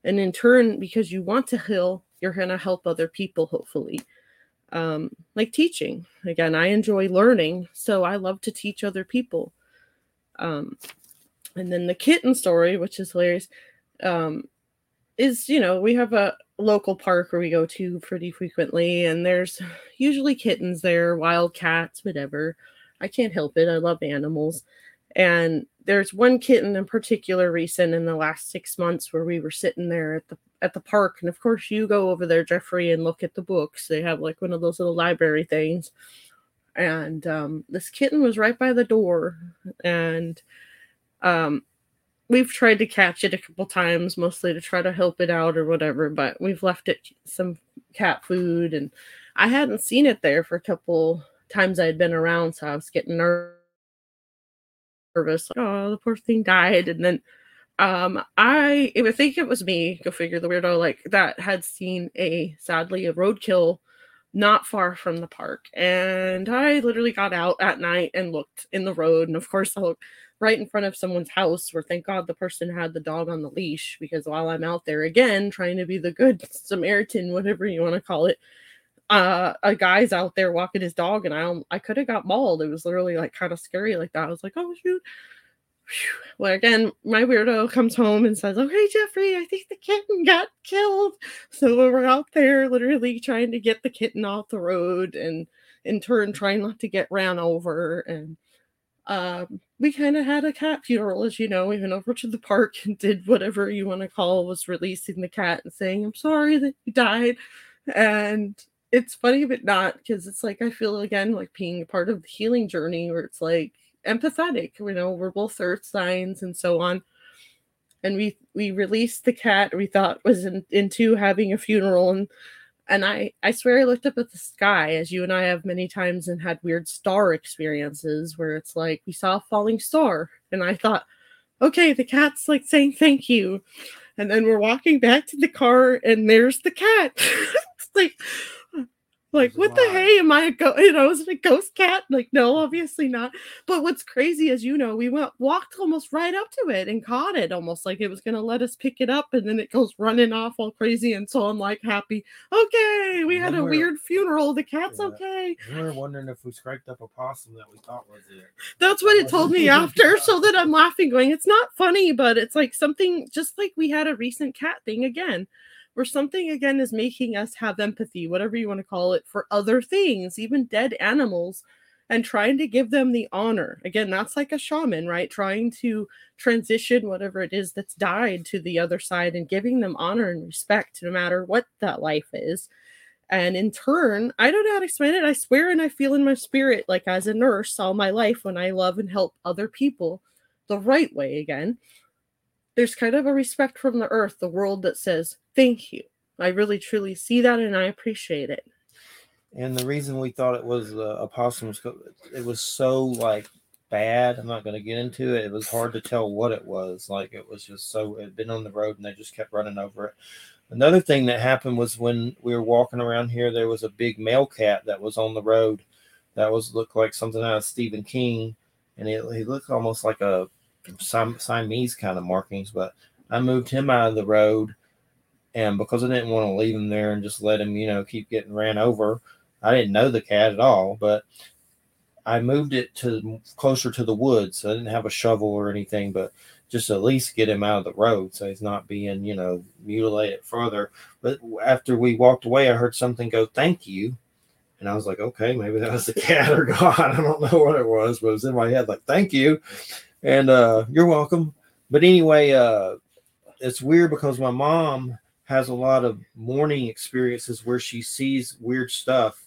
And in turn because you want to heal you're going to help other people hopefully um, like teaching. Again i enjoy learning so i love to teach other people. Um, and then the kitten story which is hilarious um, is you know we have a local park where we go to pretty frequently and there's usually kittens there wild cats whatever. I can't help it. I love animals. And there's one kitten in particular recent in the last six months where we were sitting there at the at the park and of course you go over there jeffrey and look at the books they have like one of those little library things and um, this kitten was right by the door and um, we've tried to catch it a couple times mostly to try to help it out or whatever but we've left it some cat food and i hadn't seen it there for a couple times i'd been around so i was getting nervous nervous. Like, oh, the poor thing died. And then um I I think it was me, go figure the weirdo, like that had seen a sadly a roadkill not far from the park. And I literally got out at night and looked in the road. And of course I looked right in front of someone's house where thank God the person had the dog on the leash because while I'm out there again trying to be the good Samaritan, whatever you want to call it, uh, a guy's out there walking his dog, and I I could have got mauled. It was literally like kind of scary like that. I was like, oh shoot. Well, again, my weirdo comes home and says, "Okay, Jeffrey, I think the kitten got killed." So we're out there, literally trying to get the kitten off the road, and in turn, trying not to get ran over. And um, we kind of had a cat funeral, as you know. We went over to the park and did whatever you want to call was releasing the cat and saying, "I'm sorry that he died." And it's funny but not because it's like I feel again like being part of the healing journey where it's like empathetic, you know, we're both earth signs and so on. And we we released the cat we thought was in, into having a funeral. And and I I swear I looked up at the sky as you and I have many times and had weird star experiences where it's like we saw a falling star. And I thought okay the cat's like saying thank you. And then we're walking back to the car and there's the cat. Like like, what the hey? Am I a ghost? You know, is it a ghost cat? Like, no, obviously not. But what's crazy is, you know, we went walked almost right up to it and caught it, almost like it was gonna let us pick it up, and then it goes running off all crazy. And so I'm like, happy. Okay, we had a weird funeral. The cat's yeah. okay. We were wondering if we scraped up a possum that we thought was it. That's what it told me after. So that I'm laughing, going, it's not funny, but it's like something just like we had a recent cat thing again where something again is making us have empathy, whatever you want to call it, for other things, even dead animals, and trying to give them the honor. Again, that's like a shaman, right? Trying to transition whatever it is that's died to the other side and giving them honor and respect no matter what that life is. And in turn, I don't know how to explain it. I swear and I feel in my spirit, like as a nurse all my life, when I love and help other people the right way again, there's kind of a respect from the earth, the world that says, thank you. I really truly see that and I appreciate it. And the reason we thought it was uh, a possum was it was so like bad. I'm not going to get into it. It was hard to tell what it was. Like it was just so it had been on the road and they just kept running over it. Another thing that happened was when we were walking around here, there was a big male cat that was on the road. That was looked like something out of Stephen King, and it, he looked almost like a Sim- Siamese kind of markings. But I moved him out of the road, and because I didn't want to leave him there and just let him, you know, keep getting ran over, I didn't know the cat at all. But I moved it to closer to the woods. I didn't have a shovel or anything, but just at least get him out of the road so he's not being, you know, mutilated further. But after we walked away, I heard something go, "Thank you," and I was like, "Okay, maybe that was the cat or God. I don't know what it was, but it was in my head like, "Thank you," and uh, you're welcome. But anyway, uh, it's weird because my mom has a lot of morning experiences where she sees weird stuff,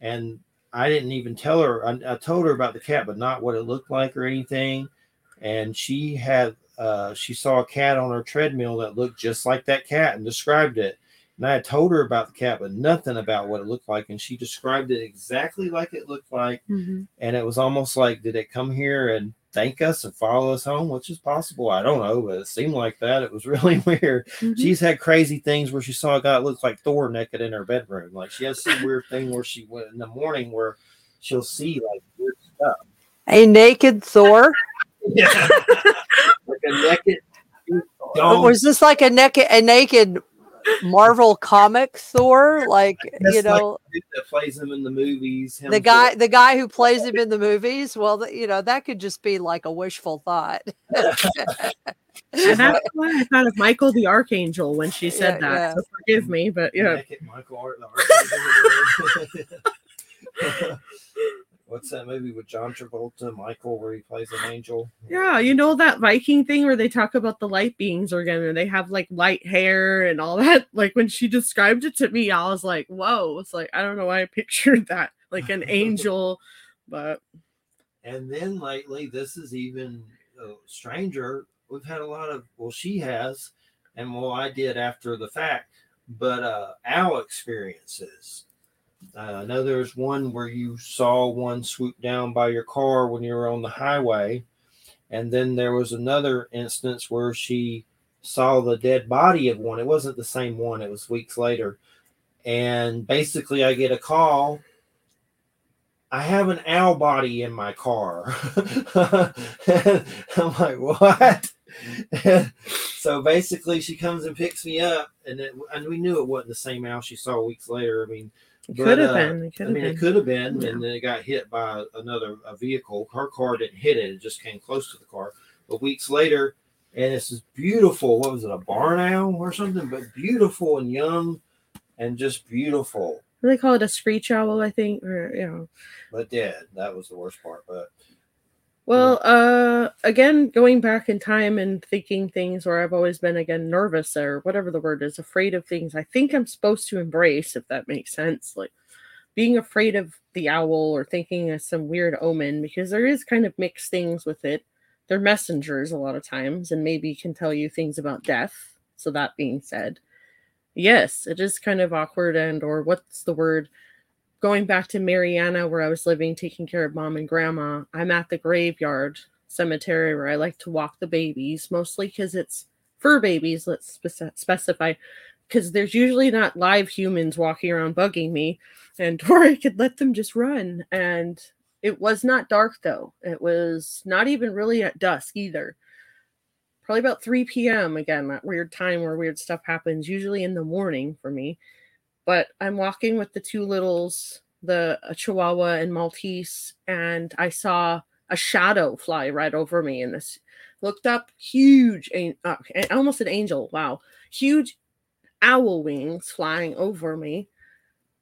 and I didn't even tell her. I, I told her about the cat, but not what it looked like or anything. And she had, uh, she saw a cat on her treadmill that looked just like that cat and described it. And I had told her about the cat, but nothing about what it looked like. And she described it exactly like it looked like. And it was almost like, did it come here and thank us and follow us home? Which is possible. I don't know, but it seemed like that. It was really weird. Mhm. She's had crazy things where she saw a guy that looked like Thor naked in her bedroom. Like she has some weird thing where she went in the morning where she'll see like weird stuff. A naked Thor. Yeah. like a naked dog. was this like a naked a naked Marvel comic Thor? Like Just you know, dude that plays him in the movies. him the guy the guy who plays him in the movies. Well, th- you know that could just be like a wishful thought. And that's why I thought of Michael the Archangel when she said Yeah, that. yeah. So forgive me, but yeah. Naked Michael Art. What's that movie with John Travolta, Michael, where he plays an angel? Yeah, you know that Viking thing where they talk about the light beings again and they have like light hair and all that. Like when she described it to me, I was like, whoa. It's like I don't know why I pictured that. Like an angel, but And then lately, this is even uh, stranger. We've had a lot of, well, she has, and well, I did after the fact, but uh, owl experiences. Uh, I know there's one where you saw one swoop down by your car when you were on the highway. And then there was another instance where she saw the dead body of one. It wasn't the same one, it was weeks later. And basically, I get a call I have an owl body in my car. I'm like, what? So basically, she comes and picks me up, and it, and we knew it wasn't the same owl she saw weeks later. I mean, it But, could have uh, been. It could I have mean, been. it could have been, Yeah. and then it got hit by another a vehicle. Her car didn't hit it; it just came close to the car. But weeks later, and it's this beautiful. What was it, a barn owl or something? But beautiful and young, and just beautiful, they call it a screech owl, I think. Or you know. but dead. That was the worst part. But Well, uh again, going back in time and thinking things where I've always been again nervous or whatever the word is, afraid of things I think I'm supposed to embrace, if that makes sense. Like being afraid of the owl or thinking of some weird omen, because there is kind of mixed things with it. They're messengers a lot of times, and maybe can tell you things about death. So that being said, yes, it is kind of awkward and or what's the word? Going back to Marianna, where I was living, taking care of mom and grandma, I'm at the graveyard cemetery where I like to walk the babies, mostly because it's fur babies, let's spec- specify, because there's usually not live humans walking around bugging me, and or I could let them just run. And it was not dark though, it was not even really at dusk either. Probably about 3 p.m. again, that weird time where weird stuff happens, usually in the morning for me but I'm walking with the two littles, the Chihuahua and Maltese, and I saw a shadow fly right over me. And this looked up, huge, uh, almost an angel. Wow, huge owl wings flying over me,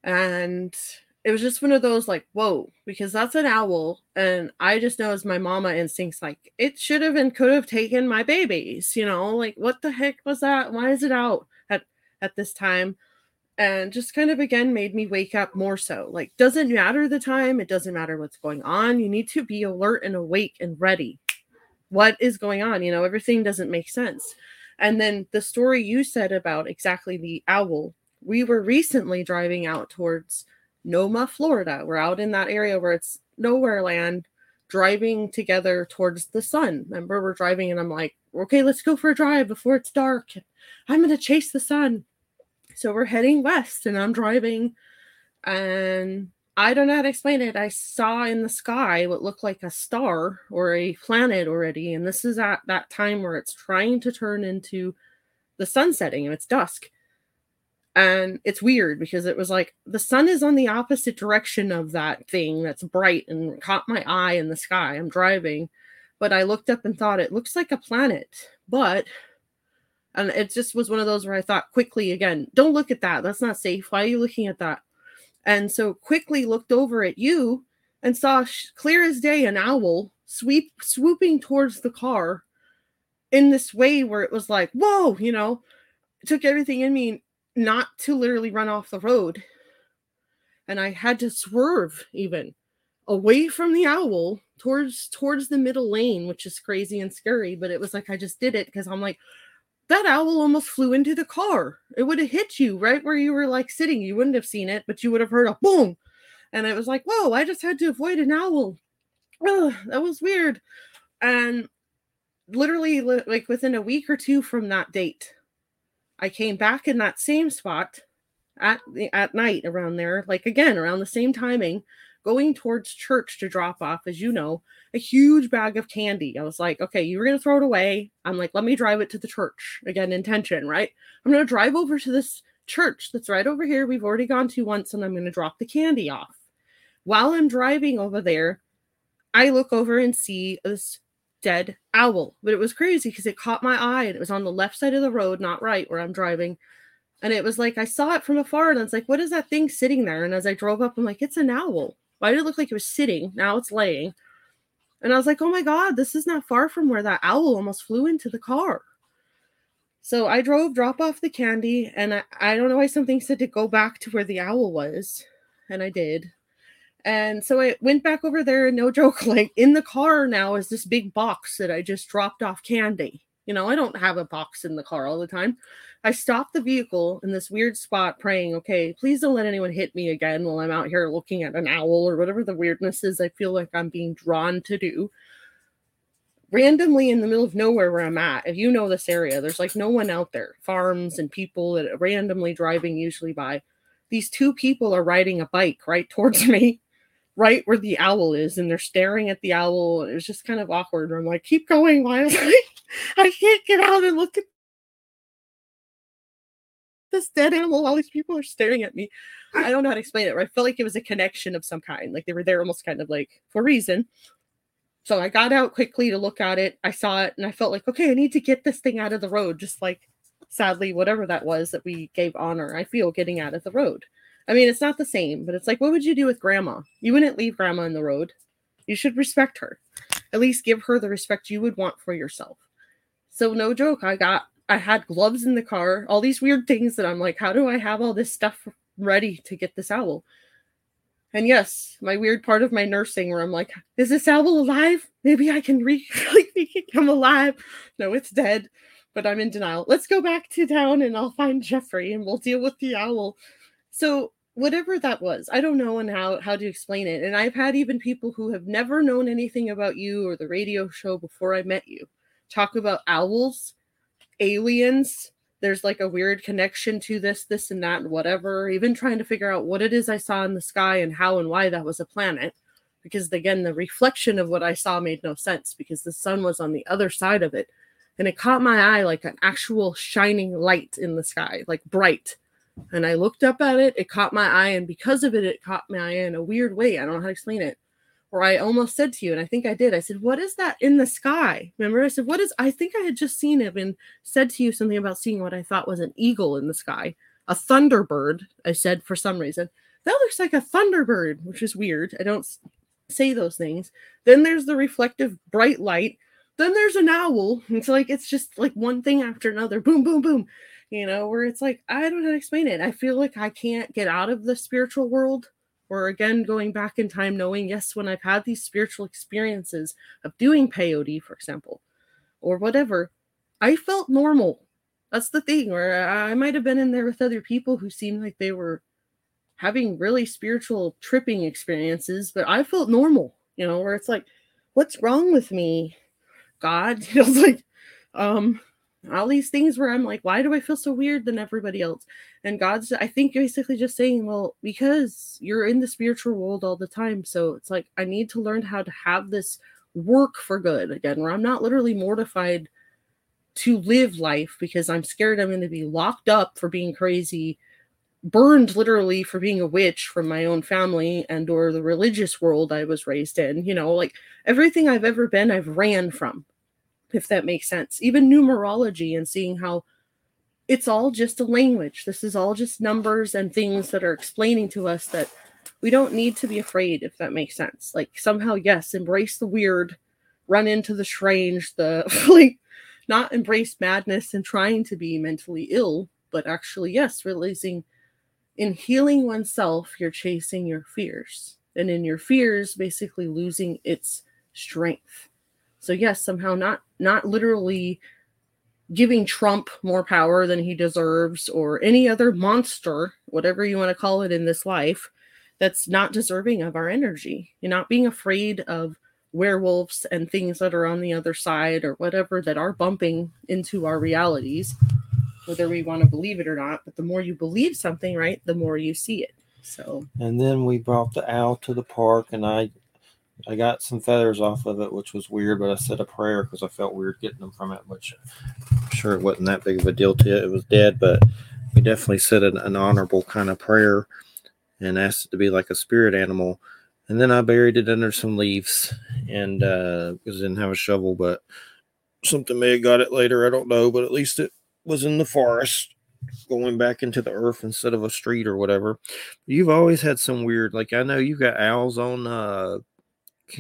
and it was just one of those like, whoa, because that's an owl, and I just know as my mama instincts, like it should have and could have taken my babies. You know, like what the heck was that? Why is it out at at this time? And just kind of again made me wake up more so. Like, doesn't matter the time, it doesn't matter what's going on. You need to be alert and awake and ready. What is going on? You know, everything doesn't make sense. And then the story you said about exactly the owl, we were recently driving out towards Noma, Florida. We're out in that area where it's nowhere land, driving together towards the sun. Remember, we're driving, and I'm like, okay, let's go for a drive before it's dark. I'm going to chase the sun. So we're heading west, and I'm driving, and I don't know how to explain it. I saw in the sky what looked like a star or a planet already, and this is at that time where it's trying to turn into the sun setting and it's dusk. And it's weird because it was like the sun is on the opposite direction of that thing that's bright and caught my eye in the sky. I'm driving, but I looked up and thought it looks like a planet, but and it just was one of those where I thought quickly again, don't look at that. That's not safe. Why are you looking at that? And so quickly looked over at you and saw clear as day an owl sweep swooping towards the car in this way where it was like, whoa, you know, took everything in me not to literally run off the road. And I had to swerve even away from the owl towards towards the middle lane, which is crazy and scary. But it was like I just did it because I'm like, that owl almost flew into the car. It would have hit you right where you were like sitting. You wouldn't have seen it, but you would have heard a boom. And it was like, whoa, I just had to avoid an owl. Oh, that was weird. And literally, like within a week or two from that date, I came back in that same spot at at night around there, like again around the same timing, going towards church to drop off, as you know, a huge bag of candy. I was like, okay, you were gonna throw it away. I'm like, let me drive it to the church. Again, intention, right? I'm gonna drive over to this church that's right over here. We've already gone to once, and I'm gonna drop the candy off. While I'm driving over there, I look over and see this dead owl. But it was crazy because it caught my eye and it was on the left side of the road, not right where I'm driving. And it was like I saw it from afar and I was like, what is that thing sitting there? And as I drove up, I'm like, it's an owl. Why did it look like it was sitting? Now it's laying. And I was like, oh my God, this is not far from where that owl almost flew into the car. So I drove, drop off the candy, and I, I don't know why something said to go back to where the owl was. And I did. And so I went back over there, and no joke, like in the car now is this big box that I just dropped off candy. You know, I don't have a box in the car all the time. I stopped the vehicle in this weird spot praying, okay, please don't let anyone hit me again while I'm out here looking at an owl or whatever the weirdness is I feel like I'm being drawn to do. Randomly in the middle of nowhere where I'm at, if you know this area, there's like no one out there, farms and people that randomly driving usually by. These two people are riding a bike right towards me right where the owl is and they're staring at the owl. It was just kind of awkward. I'm like, keep going. Why I? I can't get out and look at this dead animal. All these people are staring at me. I don't know how to explain it. I felt like it was a connection of some kind. Like they were there almost kind of like for a reason. So I got out quickly to look at it. I saw it and I felt like, okay, I need to get this thing out of the road. Just like sadly, whatever that was that we gave honor, I feel getting out of the road. I mean, it's not the same, but it's like, what would you do with grandma? You wouldn't leave grandma in the road. You should respect her. At least give her the respect you would want for yourself. So, no joke, I got, I had gloves in the car, all these weird things that I'm like, how do I have all this stuff ready to get this owl? And yes, my weird part of my nursing where I'm like, is this owl alive? Maybe I can re like make come alive. No, it's dead, but I'm in denial. Let's go back to town and I'll find Jeffrey and we'll deal with the owl. So whatever that was, I don't know and how how to explain it. And I've had even people who have never known anything about you or the radio show before I met you talk about owls, aliens. There's like a weird connection to this, this, and that, and whatever. Even trying to figure out what it is I saw in the sky and how and why that was a planet. Because again, the reflection of what I saw made no sense because the sun was on the other side of it. And it caught my eye like an actual shining light in the sky, like bright and I looked up at it, it caught my eye, and because of it, it caught my eye in a weird way. I don't know how to explain it. Or I almost said to you, and I think I did, I said, What is that in the sky? Remember, I said, What is I think I had just seen it and said to you something about seeing what I thought was an eagle in the sky, a thunderbird. I said for some reason. That looks like a thunderbird, which is weird. I don't say those things. Then there's the reflective bright light. Then there's an owl. It's like it's just like one thing after another. Boom, boom, boom you know, where it's like, I don't know how to explain it. I feel like I can't get out of the spiritual world. Or again, going back in time, knowing, yes, when I've had these spiritual experiences of doing peyote, for example, or whatever, I felt normal. That's the thing, where I might have been in there with other people who seemed like they were having really spiritual tripping experiences, but I felt normal, you know, where it's like, what's wrong with me? God, you know, it's like, um, all these things where I'm like, why do I feel so weird than everybody else? And God's, I think, basically just saying, well, because you're in the spiritual world all the time. So it's like, I need to learn how to have this work for good again, where I'm not literally mortified to live life because I'm scared I'm going to be locked up for being crazy burned literally for being a witch from my own family and or the religious world I was raised in. You know, like everything I've ever been, I've ran from, if that makes sense. Even numerology and seeing how it's all just a language. This is all just numbers and things that are explaining to us that we don't need to be afraid, if that makes sense. Like somehow, yes, embrace the weird, run into the strange, the like not embrace madness and trying to be mentally ill, but actually, yes, realizing in healing oneself, you're chasing your fears. And in your fears, basically losing its strength. So yes, somehow not not literally giving Trump more power than he deserves or any other monster, whatever you want to call it in this life, that's not deserving of our energy. You're not being afraid of werewolves and things that are on the other side or whatever that are bumping into our realities whether we want to believe it or not. But the more you believe something, right, the more you see it. So. And then we brought the owl to the park, and I, I got some feathers off of it, which was weird. But I said a prayer because I felt weird getting them from it. Which I'm sure it wasn't that big of a deal to it. It was dead, but we definitely said an, an honorable kind of prayer and asked it to be like a spirit animal. And then I buried it under some leaves, and uh, because I didn't have a shovel, but something may have got it later. I don't know, but at least it was in the forest going back into the earth instead of a street or whatever. You've always had some weird, like I know you got owls on uh,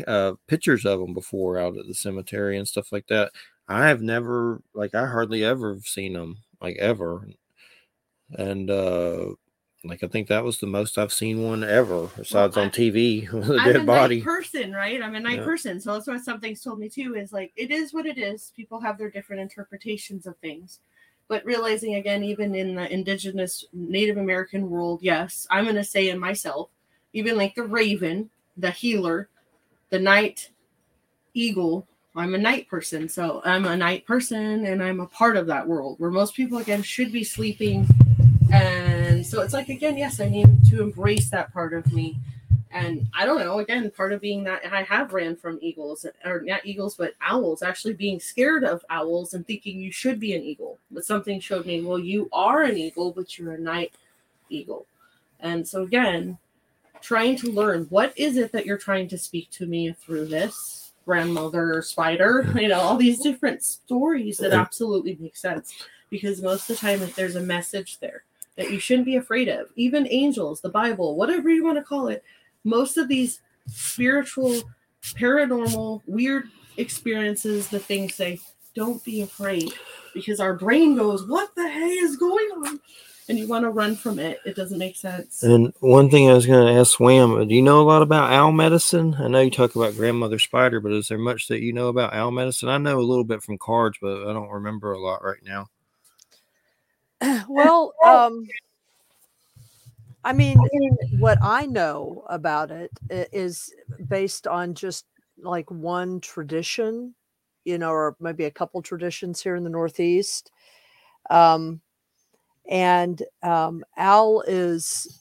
uh, pictures of them before out at the cemetery and stuff like that. I have never, like, I hardly ever seen them, like ever. And uh, like I think that was the most I've seen one ever, besides well, I, on TV with a I'm dead a body. person, right? I'm a night yeah. person, so that's what something's told me too. Is like it is what it is. People have their different interpretations of things but realizing again, even in the indigenous Native American world, yes, I'm going to say in myself, even like the raven, the healer, the night eagle, I'm a night person. So I'm a night person and I'm a part of that world where most people, again, should be sleeping. And so it's like, again, yes, I need to embrace that part of me and I don't know, again, part of being that I have ran from eagles, or not eagles, but owls, actually being scared of owls and thinking you should be an eagle. But something showed me, well, you are an eagle, but you're a night eagle. And so, again, trying to learn what is it that you're trying to speak to me through this grandmother spider, you know, all these different stories that absolutely make sense. Because most of the time, if there's a message there that you shouldn't be afraid of, even angels, the Bible, whatever you want to call it, most of these spiritual, paranormal, weird experiences, the things say, don't be afraid because our brain goes, What the hey is going on? And you want to run from it. It doesn't make sense. And one thing I was going to ask Swam, do you know a lot about owl medicine? I know you talk about grandmother spider, but is there much that you know about owl medicine? I know a little bit from cards, but I don't remember a lot right now. Well, um, I mean, what I know about it is based on just like one tradition, you know, or maybe a couple traditions here in the Northeast. Um, and um, Al is,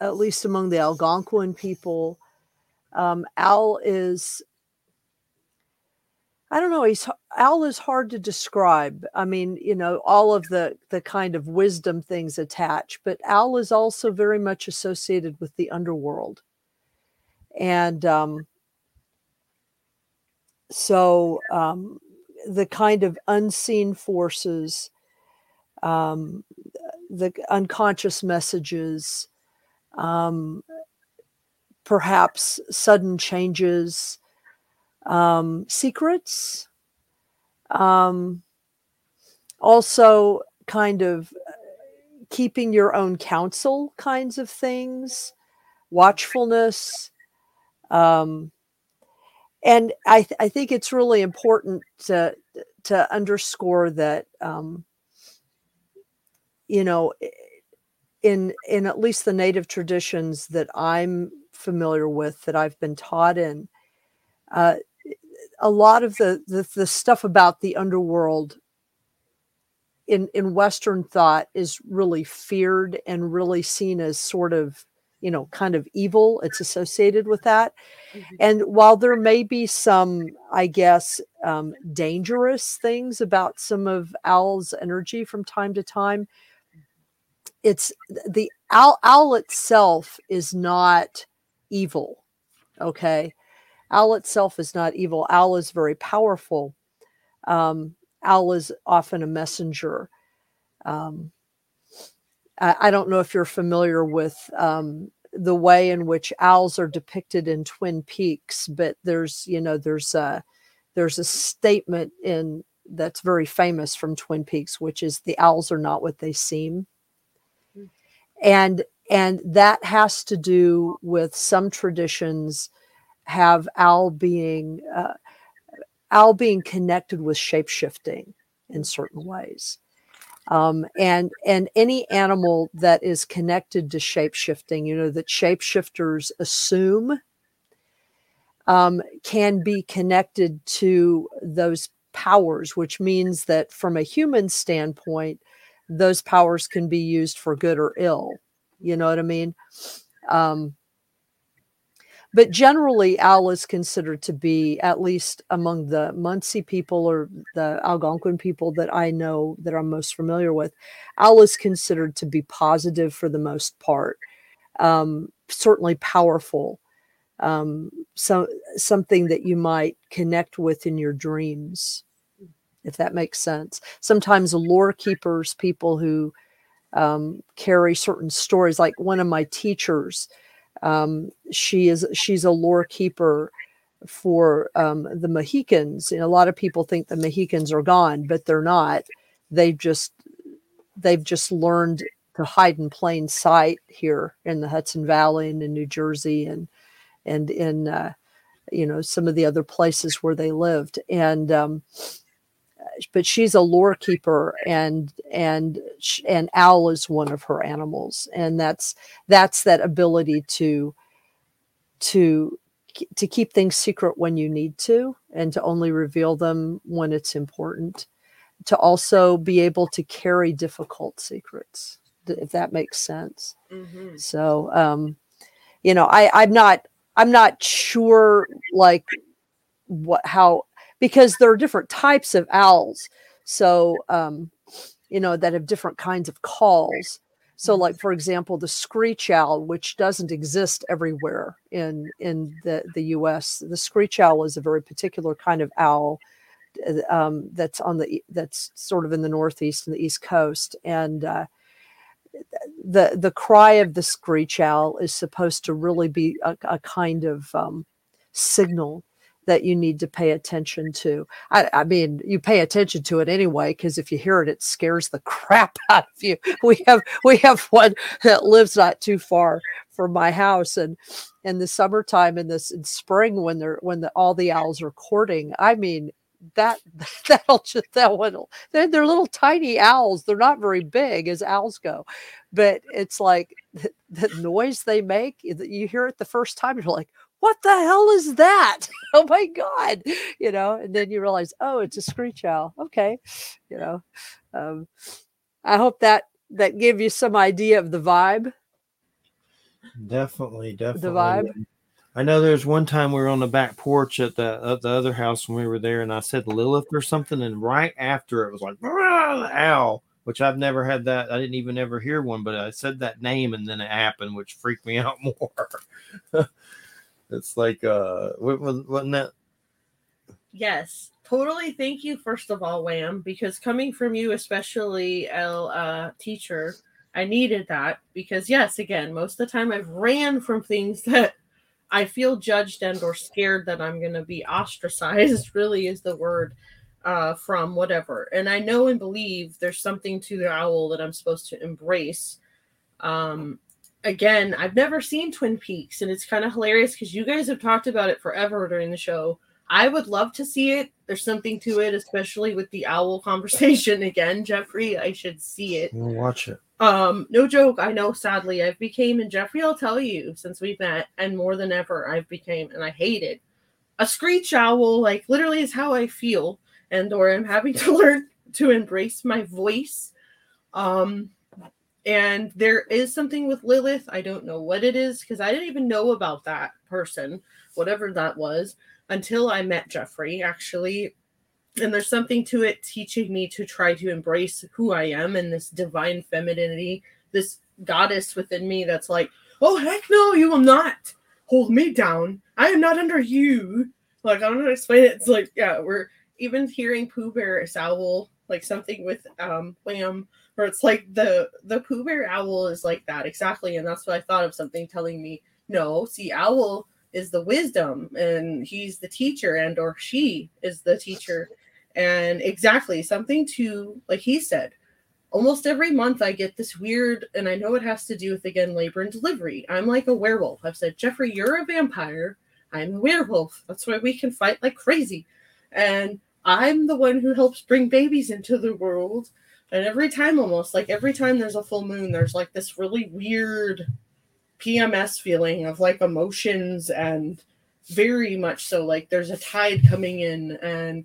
at least among the Algonquin people, um, Al is I don't know. He's Al is hard to describe. I mean, you know, all of the the kind of wisdom things attached, but Al is also very much associated with the underworld, and um, so um, the kind of unseen forces, um, the unconscious messages, um, perhaps sudden changes um, secrets. Um, also, kind of keeping your own counsel kinds of things, watchfulness. Um, and I, th- I think it's really important to to underscore that um, you know in in at least the native traditions that I'm familiar with that I've been taught in uh, a lot of the, the the stuff about the underworld in in western thought is really feared and really seen as sort of you know kind of evil it's associated with that mm-hmm. and while there may be some i guess um, dangerous things about some of owl's energy from time to time it's the owl, owl itself is not evil okay? Owl itself is not evil. Owl is very powerful. Um, owl is often a messenger. Um, I, I, don't know if you're familiar with um, the way in which owls are depicted in Twin Peaks, but there's you know there's a there's a statement in that's very famous from Twin Peaks, which is the owls are not what they seem. And and that has to do with some traditions have owl being uh, being connected with shapeshifting in certain ways. Um, and and any animal that is connected to shape shifting, you know, that shapeshifters assume um, can be connected to those powers, which means that from a human standpoint, those powers can be used for good or ill. You know what I mean? Um, but generally owl is considered to be at least among the Munsee people or the Algonquin people that I know that I'm most familiar with, owl is considered to be positive for the most part, um, certainly powerful, um, so something that you might connect with in your dreams, if that makes sense. Sometimes lore keepers, people who um, carry certain stories, like one of my teachers um, she is she's a lore keeper for um, the Mohicans. And a lot of people think the Mohicans are gone, but they're not. They've just they've just learned to hide in plain sight here in the Hudson Valley and in New Jersey and and in uh, you know some of the other places where they lived. And um, but she's a lore keeper and and and owl is one of her animals. And that's that's that ability to to to keep things secret when you need to and to only reveal them when it's important. To also be able to carry difficult secrets if that makes sense. Mm-hmm. so um you know i i'm not i'm not sure like what how because there are different types of owls. So, um, you know, that have different kinds of calls. So, mm-hmm. like for example, the screech owl, which doesn't exist everywhere in in the the U.S. The screech owl is a very particular kind of owl um, that's on the that's sort of in the Northeast and the East Coast, and uh, the the cry of the screech owl is supposed to really be a, a kind of um, signal that you need to pay attention to. I, I mean, you pay attention to it anyway because if you hear it, it scares the crap out of you. We have we have one that lives not too far from my house, and in the summertime, in this in spring when they're when the, all the owls are courting, I mean that that'll just that one they're, they're little tiny owls they're not very big as owls go but it's like the, the noise they make you hear it the first time you're like what the hell is that? oh my God. You know, and then you realize, oh, it's a screech owl. Okay. You know, um, I hope that that gave you some idea of the vibe. Definitely, definitely. The vibe. I know there's one time we were on the back porch at the at the other house when we were there, and I said Lilith or something, and right after it was like owl, which I've never had that. I didn't even ever hear one, but I said that name, and then it happened, which freaked me out more. It's like uh wasn't that Yes, totally. Thank you, first of all, Wham, because coming from you, especially a uh, teacher, I needed that because yes, again, most of the time I've ran from things that I feel judged and or scared that I'm going to be ostracized. Really, is the word. uh, from whatever. And I know and believe there's something to the owl that I'm supposed to embrace. Um, again, I've never seen Twin Peaks, and it's kind of hilarious because you guys have talked about it forever during the show. I would love to see it. There's something to it, especially with the owl conversation again, Jeffrey. I should see it. We'll watch it. Um, no joke. I know. Sadly, I've became, and Jeffrey, I'll tell you, since we've met, and more than ever, I've became, and I hate it. A screech owl, like literally, is how I feel, and or I'm having to learn to embrace my voice. Um, and there is something with Lilith. I don't know what it is because I didn't even know about that person, whatever that was, until I met Jeffrey, actually. And there's something to it teaching me to try to embrace who I am and this divine femininity, this goddess within me that's like, oh, heck no, you will not hold me down. I am not under you. Like, I don't know how to explain it. It's like, yeah, we're even hearing Pooh Bear owl, like something with um Lamb where it's like the the Pooh Bear owl is like that exactly, and that's what I thought of something telling me no. See, owl is the wisdom, and he's the teacher, and or she is the teacher, and exactly something to like he said. Almost every month, I get this weird, and I know it has to do with again labor and delivery. I'm like a werewolf. I've said, Jeffrey, you're a vampire. I'm a werewolf. That's why we can fight like crazy. And I'm the one who helps bring babies into the world and every time, almost like every time there's a full moon, there's like this really weird PMS feeling of like emotions and very much so like there's a tide coming in and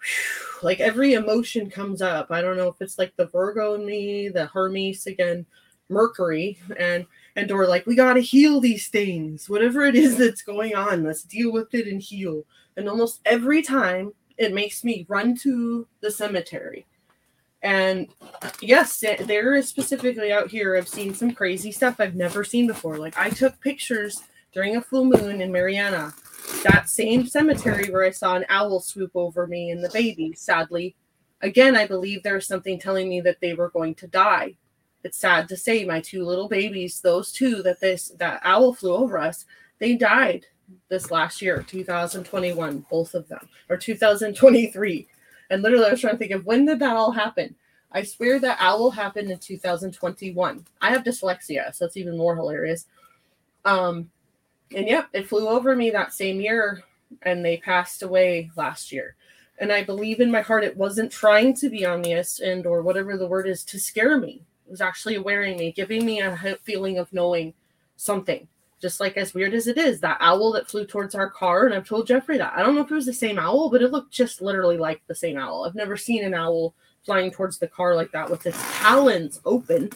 whew, like every emotion comes up. I don't know if it's like the Virgo in me, the Hermes again, Mercury, and and or like we got to heal these things. Whatever it is that's going on let's deal with it and heal. And almost every time it makes me run to the cemetery and yes, there is specifically out here. I've seen some crazy stuff I've never seen before. Like I took pictures during a full moon in Marianna, that same cemetery where I saw an owl swoop over me and the baby. Sadly, again, I believe there was something telling me that they were going to die. It's sad to say, my two little babies, those two that this that owl flew over us, they died this last year, 2021, both of them, or 2023. And literally, I was trying to think of when did that all happen? I swear that owl happened in 2021. I have dyslexia, so it's even more hilarious. Um, and yep, it flew over me that same year, and they passed away last year. And I believe in my heart it wasn't trying to be omnious and or whatever the word is to scare me. It was actually awareing me, giving me a feeling of knowing something just like as weird as it is, that owl that flew towards our car, and I've told Jeffrey that. I don't know if it was the same owl, but it looked just literally like the same owl. I've never seen an owl flying towards the car like that with its talons open.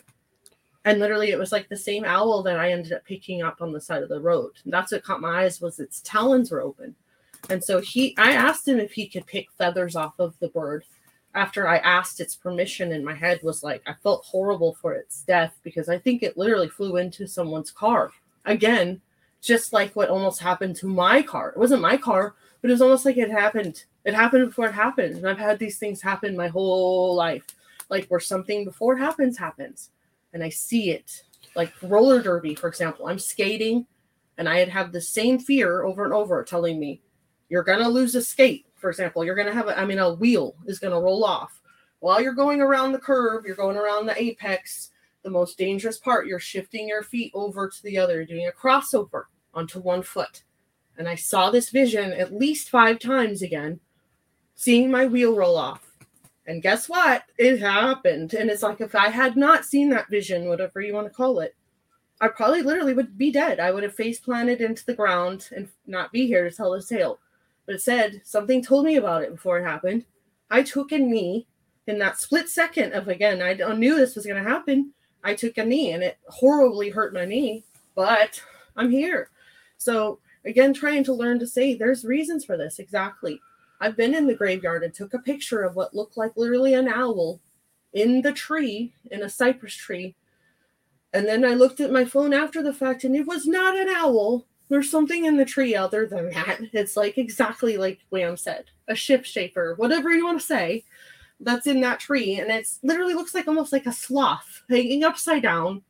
And literally it was like the same owl that I ended up picking up on the side of the road. And that's what caught my eyes was its talons were open. And so he I asked him if he could pick feathers off of the bird after I asked its permission and my head was like I felt horrible for its death because I think it literally flew into someone's car again, just like what almost happened to my car. It wasn't my car, but it was almost like it happened. It happened before it happened. And I've had these things happen my whole life. Like where something before it happens happens. And I see it. Like roller derby, for example. I'm skating and I had have the same fear over and over telling me, you're gonna lose a skate, for example. You're gonna have a I mean a wheel is gonna roll off. While you're going around the curve, you're going around the apex, the most dangerous part. You're shifting your feet over to the other, doing a crossover onto one foot. And I saw this vision at least five times again, seeing my wheel roll off. And guess what? It happened. And it's like if I had not seen that vision, whatever you want to call it, I probably literally would be dead. I would have face planted into the ground and not be here to tell this tale. But it said something told me about it before it happened. I took a knee in that split second of again, I knew this was going to happen. I took a knee and it horribly hurt my knee, but I'm here. So again, trying to learn to say there's reasons for this. Exactly. I've been in the graveyard and took a picture of what looked like literally an owl in the tree, in a cypress tree. And then I looked at my phone after the fact and it was not an owl. There's something in the tree other than that. It's like exactly like Wham said, a ship shaper, whatever you want to say that's in that tree, and it's literally looks like almost like a sloth hanging upside down.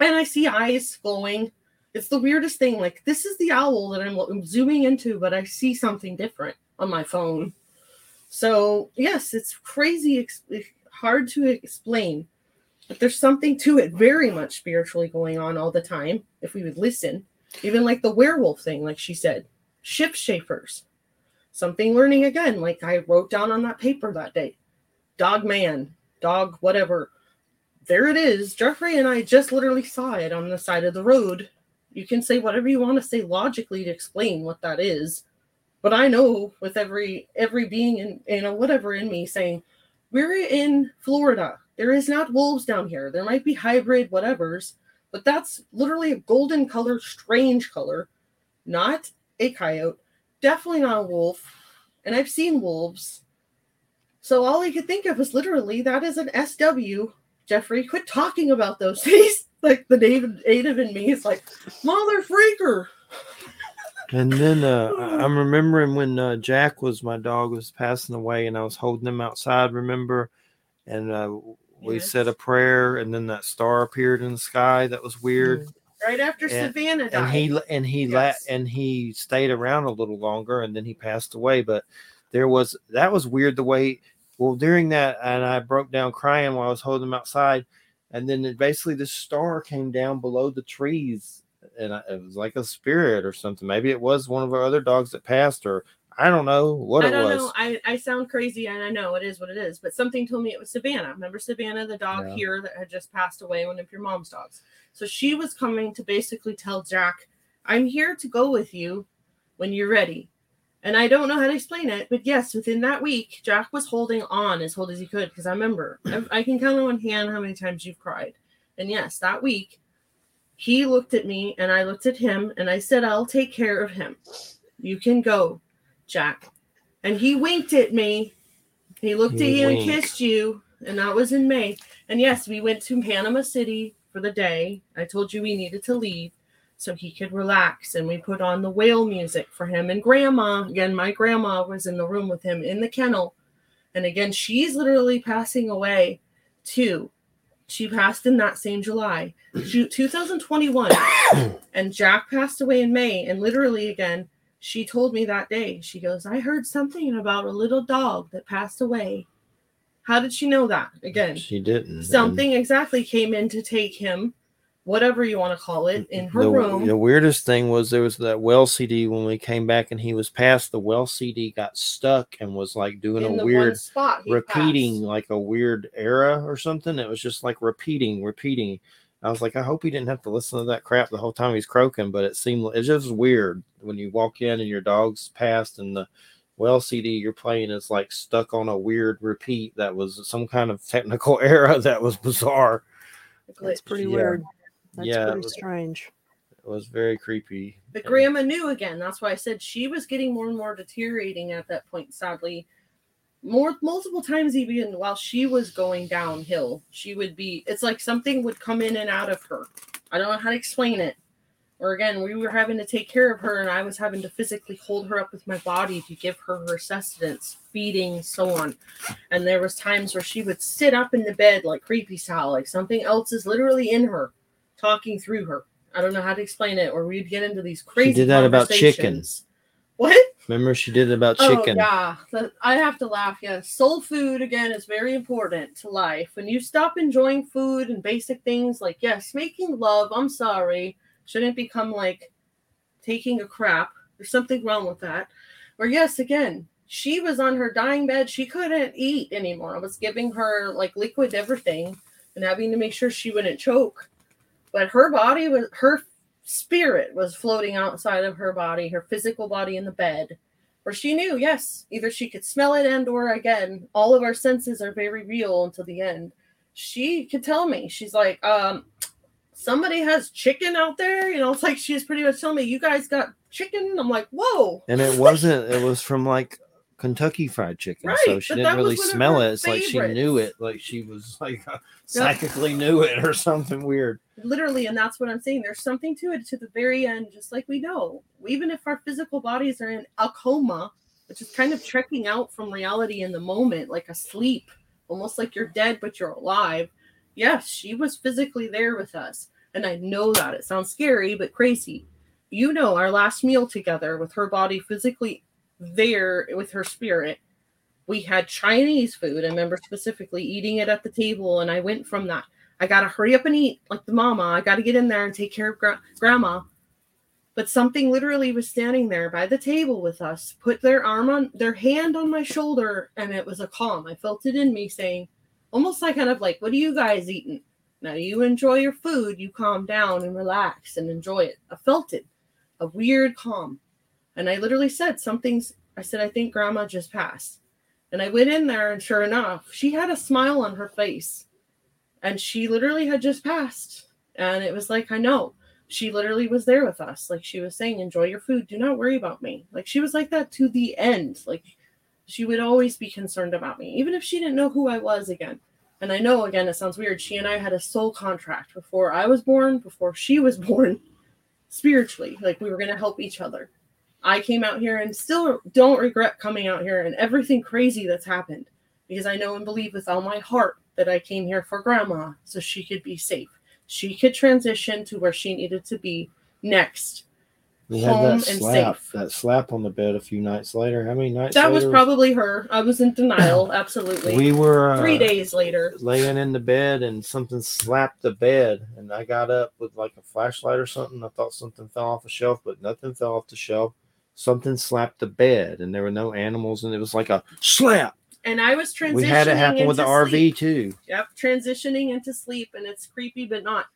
And I see eyes glowing. It's the weirdest thing. Like this is the owl that I'm zooming into, but I see something different on my phone. So, yes, it's crazy, ex- hard to explain, but there's something to it very much spiritually going on all the time if we would listen. Even like the werewolf thing, like she said, shift shapers. Something learning again, like I wrote down on that paper that day. Dog man, dog, whatever. There it is. Jeffrey and I just literally saw it on the side of the road. You can say whatever you want to say logically to explain what that is but I know with every every being in you know whatever in me saying we're in Florida. There is not wolves down here. There might be hybrid whatevers, but that's literally a golden color, strange color, not a coyote, definitely not a wolf. And I've seen wolves. So all I could think of was literally that is an SW. Jeffrey, quit talking about those things. like the native, native in me is like, mother freaker. And then uh, I'm remembering when uh, Jack was my dog was passing away, and I was holding him outside. Remember, and uh, we Yes. said a prayer, and then that star appeared in the sky. That was weird. Right after And- Savannah died. And he and he Yes. la- and he stayed around a little longer, and then he passed away. But there was that was weird the way. Well, during that, and I broke down crying while I was holding him outside, and then it, basically the star came down below the trees, and I, it was like a spirit or something. Maybe it was one of our other dogs that passed, or I don't know what I it don't was. know. I, I sound crazy and I know it is what it is, but something told me it was Savannah. Remember Savannah, the dog Yeah. here that had just passed away, one of your mom's dogs. So she was coming to basically tell Jack, I'm here to go with you when you're ready. And I don't know how to explain it, but yes, within that week, Jack was holding on as hold as he could because I remember I, can count on one hand how many times you've cried. And yes, that week, he looked at me and I looked at him and I said, I'll take care of him. You can go, Jack. And he winked at me. He looked at He you and kissed you. And that was in May. And yes, we went to Panama City for the day. I told you we needed to leave so he could relax. And we put on the whale music for him. And grandma, again, my grandma was in the room with him in the kennel. And again, she's literally passing away too. She passed in that same July, 2021. and Jack passed away in May. And literally, again, she told me that day, she goes, I heard something about a little dog that passed away. How did she know that? Again, She didn't. and something exactly came in to take him, whatever you want to call it, in her the, room. The weirdest thing was there was that well CD when we came back and he was past The well CD got stuck and was like doing in a weird spot repeating passed. like a weird era or something. It was just like repeating, repeating. I was like, I hope he didn't have to listen to that crap the whole time he's croaking, but it seemed it's just weird when you walk in and your dog's passed and the well CD you're playing is like stuck on a weird repeat that was some kind of technical error that was bizarre. That's Glitch. pretty Yeah. weird. That's Yeah, it was- strange. It was very creepy. But And- grandma knew again. That's why I said she was getting more and more deteriorating at that point, sadly. More multiple times even while she was going downhill, she would be it's like something would come in and out of her. I don't know how to explain it. Or again, we were having to take care of her and I was having to physically hold her up with my body to give her her sustenance, feeding, so on. And there was times where she would sit up in the bed like creepy style, like something else is literally in her, talking through her. I don't know how to explain it, or we'd get into these crazy. did that about chickens. What? Remember she did it about Oh chicken. yeah, I have to laugh. Yes, soul food again is very important to life. When you stop enjoying food and basic things like yes, making love. I'm sorry, shouldn't become like taking a crap. There's something wrong with that. Or yes, again, she was on her dying bed. She couldn't eat anymore. I was giving her like liquid everything and having to make sure she wouldn't choke. But her body was her spirit was floating outside of her body, her physical body in the bed where she knew yes either she could smell it and or again all of our senses are very real until the end she could tell me she's like um somebody has chicken out there you know it's like she's pretty much telling me you guys got chicken i'm like whoa And it wasn't, it was from like Kentucky Fried Chicken. Right, so she didn't really was one of smell it. It's like she knew it. Like she was like uh, psychically knew it or something weird. literally and that's what i'm saying there's something to it to the very end just like we know even if our physical bodies are in a coma which is kind of trekking out from reality in the moment like a sleep almost like you're dead but you're alive yes she was physically there with us and i know that it sounds scary but crazy you know our last meal together with her body physically there with her spirit we had Chinese food. I remember specifically eating it at the table, and I went from that. I gotta hurry up and eat like the mama. I gotta get in there and take care of gra- grandma. But something literally was standing there by the table with us, put their arm on their hand on my shoulder, and it was a calm. I felt it in me saying, almost like kind of like, What are you guys eating? Now you enjoy your food, you calm down and relax and enjoy it. I felt it, a weird calm. And I literally said, Something's, I said, I think grandma just passed. And I went in there, and sure enough, she had a smile on her face. And she literally had just passed. And it was like, I know. She literally was there with us. Like she was saying, enjoy your food. Do not worry about me. Like she was like that to the end. Like she would always be concerned about me, even if she didn't know who I was again. And I know, again, it sounds weird. She and I had a soul contract before I was born, before she was born, spiritually. Like we were going to help each other. I came out here and still don't regret coming out here and everything crazy that's happened because I know and believe with all my heart that I came here for grandma so she could be safe. She could transition to where she needed to be next. We had home that and slap, that slap on the bed a few nights later. How many nights? That was probably her. I was in denial, absolutely. We were uh, Three days later. laying in the bed and something slapped the bed and I got up with like a flashlight or something. I thought something fell off a shelf, but nothing fell off the shelf. Something slapped the bed and there were no animals and it was like a slap. And I was transitioning. We had it happen with the into RV sleep. too. Yep, transitioning into sleep, and it's creepy, but not.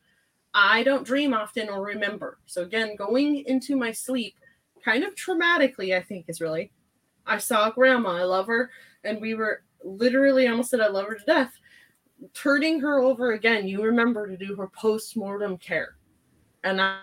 I don't dream often or remember. So again, going into my sleep, kind of traumatically, I think is really. I saw grandma. I love her, and we were literally almost said I love her to death. Turning her over again, you remember to do her post mortem care, and I,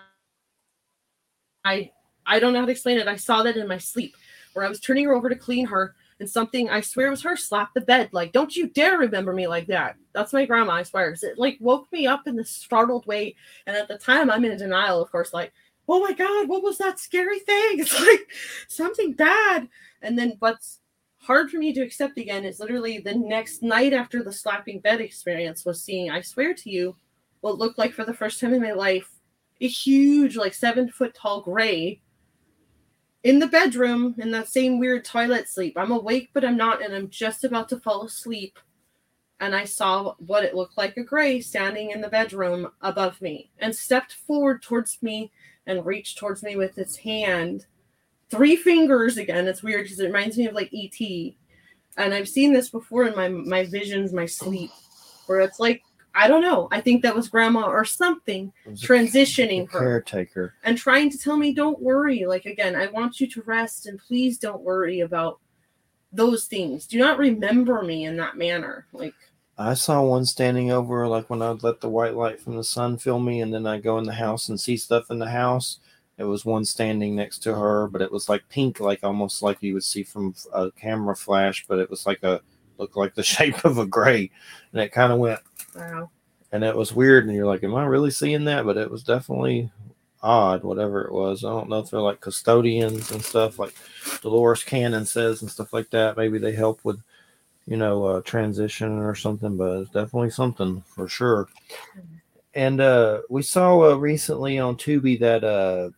I, I don't know how to explain it. I saw that in my sleep, where I was turning her over to clean her, and something I swear was her slapped the bed. Like, don't you dare remember me like that. That's my grandma, I swear. It like woke me up in this startled way. And at the time I'm in denial, of course, like, oh my God, what was that scary thing? It's like something bad. And then what's hard for me to accept again is literally the next night after the slapping bed experience was seeing, I swear to you, what looked like for the first time in my life, a huge, like seven foot tall gray in the bedroom in that same weird toilet sleep. I'm awake, but I'm not, and I'm just about to fall asleep. And I saw what it looked like a gray standing in the bedroom above me and stepped forward towards me and reached towards me with its hand. Three fingers again. It's weird because it reminds me of like ET. And I've seen this before in my my visions, my sleep, where it's like, I don't know. I think that was grandma or something transitioning her caretaker. and trying to tell me don't worry like again i want you to rest and please don't worry about those things do not remember me in that manner like I saw one standing over, like when I'd let the white light from the sun fill me, and then I go in the house and see stuff in the house. It was one standing next to her, but it was like pink, like almost like you would see from a camera flash, but it was like a looked like the shape of a gray, and it kind of went, wow and it was weird. And you're like, "Am I really seeing that?" But it was definitely odd, whatever it was. I don't know if they're like custodians and stuff, like Dolores Cannon says and stuff like that. Maybe they help with you know, uh, transition or something, but it's definitely something for sure. And uh, we saw uh, recently on Tubi that uh,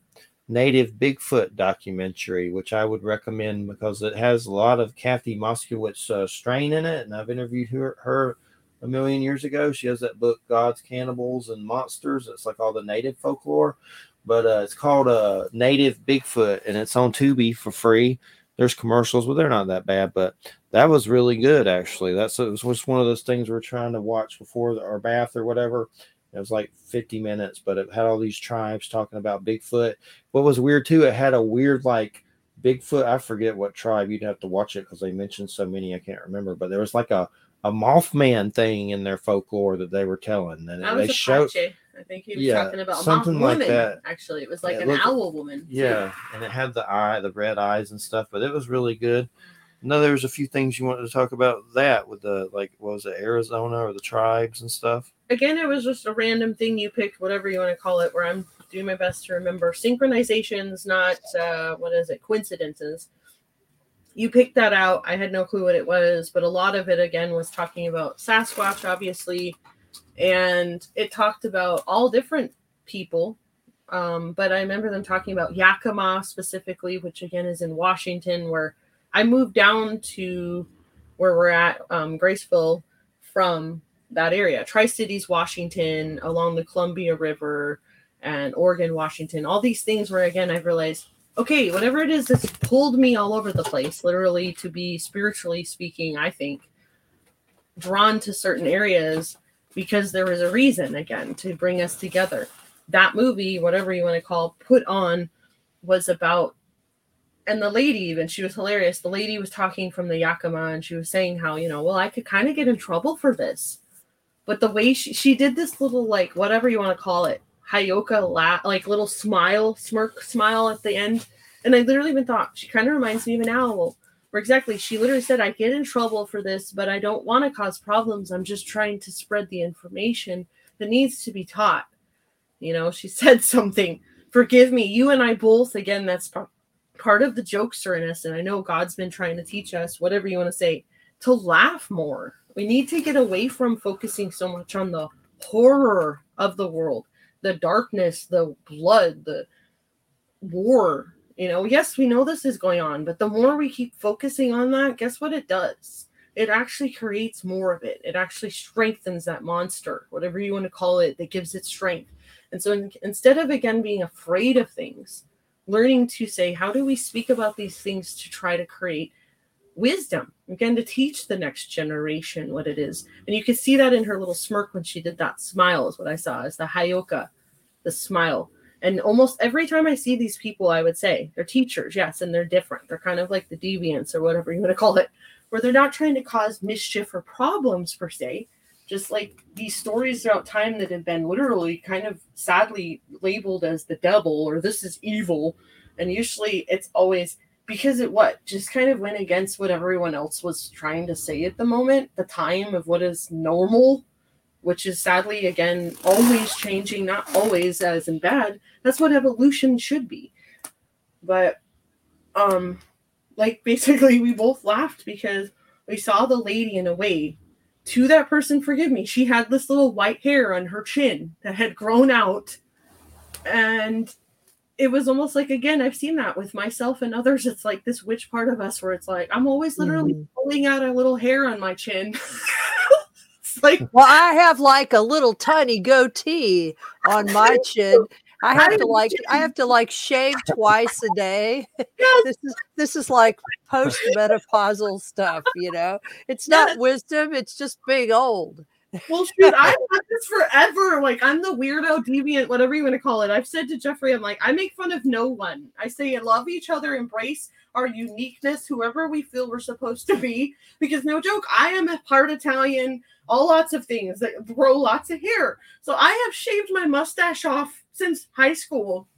native Bigfoot documentary, which I would recommend because it has a lot of Kathy Moskowitz uh, Strain in it. And I've interviewed her, her a million years ago. She has that book, Giants, Cannibals and Monsters. It's like all the native folklore. But uh, it's called uh, Native Bigfoot, and it's on Tubi for free. There's commercials, but they're not that bad. But that was really good, actually. That's it was one of those things we're trying to watch before our bath or whatever. It was like 50 minutes, but it had all these tribes talking about Bigfoot. What was weird too, it had a weird like Bigfoot. I forget what tribe. You'd have to watch it because they mentioned so many. I can't remember, but there was like a a Mothman thing in their folklore that they were telling, and they showed. I think he was Yeah, talking about a something moth like woman that. actually it was like Yeah, an look- owl woman. Yeah, and it had the eye, the red eyes and stuff, but it was really good. No, there was a few things you wanted to talk about that with the like, what was it, Arizona or the tribes and stuff. Again it was just a random thing you picked whatever you want to call it where i'm doing my best to remember synchronizations not uh what is it coincidences. You picked that out. I had no clue what it was but a lot of it again was talking about sasquatch obviously and it talked about all different people um, but i remember them talking about yakima specifically which again is in washington where i moved down to where we're at, um, Graceville, from that area. Tri Cities, Washington, along the Columbia River, and Oregon, Washington. All these things where, again, I've realized, okay, whatever it is that's pulled me all over the place, literally to be spiritually speaking, I think, drawn to certain areas because there was a reason, again, to bring us together. That movie, whatever you want to call, put on was about and the lady even she was hilarious the lady was talking from the yakima and she was saying how you know well i could kind of get in trouble for this but the way she she did this little like whatever you want to call it heyoka like little smile smirk smile at the end. And i literally even thought she kind of reminds me of an owl. Where exactly she literally said i get in trouble for this but i don't want to cause problems. I'm just trying to spread the information that needs to be taught. You know she said something. Forgive me. You and i both again that's part of the jokester in us, and I know God's been trying to teach us, whatever you want to say, to laugh more. We need to get away from focusing so much on the horror of the world, the darkness, the blood, the war. You know, yes, we know this is going on, but the more we keep focusing on that, guess what it does? It actually creates more of it. It actually strengthens that monster, whatever you want to call it, that gives it strength. And so in, instead of again being afraid of things, learning to say, how do we speak about these things to try to create wisdom? Again, to teach the next generation what it is. And you could see that in her little smirk when she did that smile, is what I saw, is the Heyoka, the smile. And almost every time I see these people, I would say they're teachers, yes, and they're different. They're kind of like the deviants or whatever you want to call it, where they're not trying to cause mischief or problems per se, just like these stories throughout time that have been literally kind of sadly labeled as the devil or this is evil and usually it's always because it what just kind of went against what everyone else was trying to say at the moment the time of what is normal which is sadly again always changing not always as in bad. That's what evolution should be. But um like basically we both laughed because we saw the lady in a way to that person forgive me she had this little white hair on her chin that had grown out and it was almost like again i've seen that with myself and others it's like this witch part of us where it's like i'm always literally mm-hmm. pulling out a little hair on my chin it's like well i have like a little tiny goatee on my chin I have to like I have to like shave twice a day. Yes. This is this is like postmenopausal stuff, you know. It's not yes. wisdom, it's just being old. Well, shoot, I've had this forever. Like I'm the weirdo, deviant, whatever you want to call it. I've said to Jeffrey, I'm like, I make fun of no one. I say love each other, embrace our uniqueness, whoever we feel we're supposed to be. Because no joke, I am a part Italian, all lots of things that grow lots of hair. So I have shaved my mustache off since high school.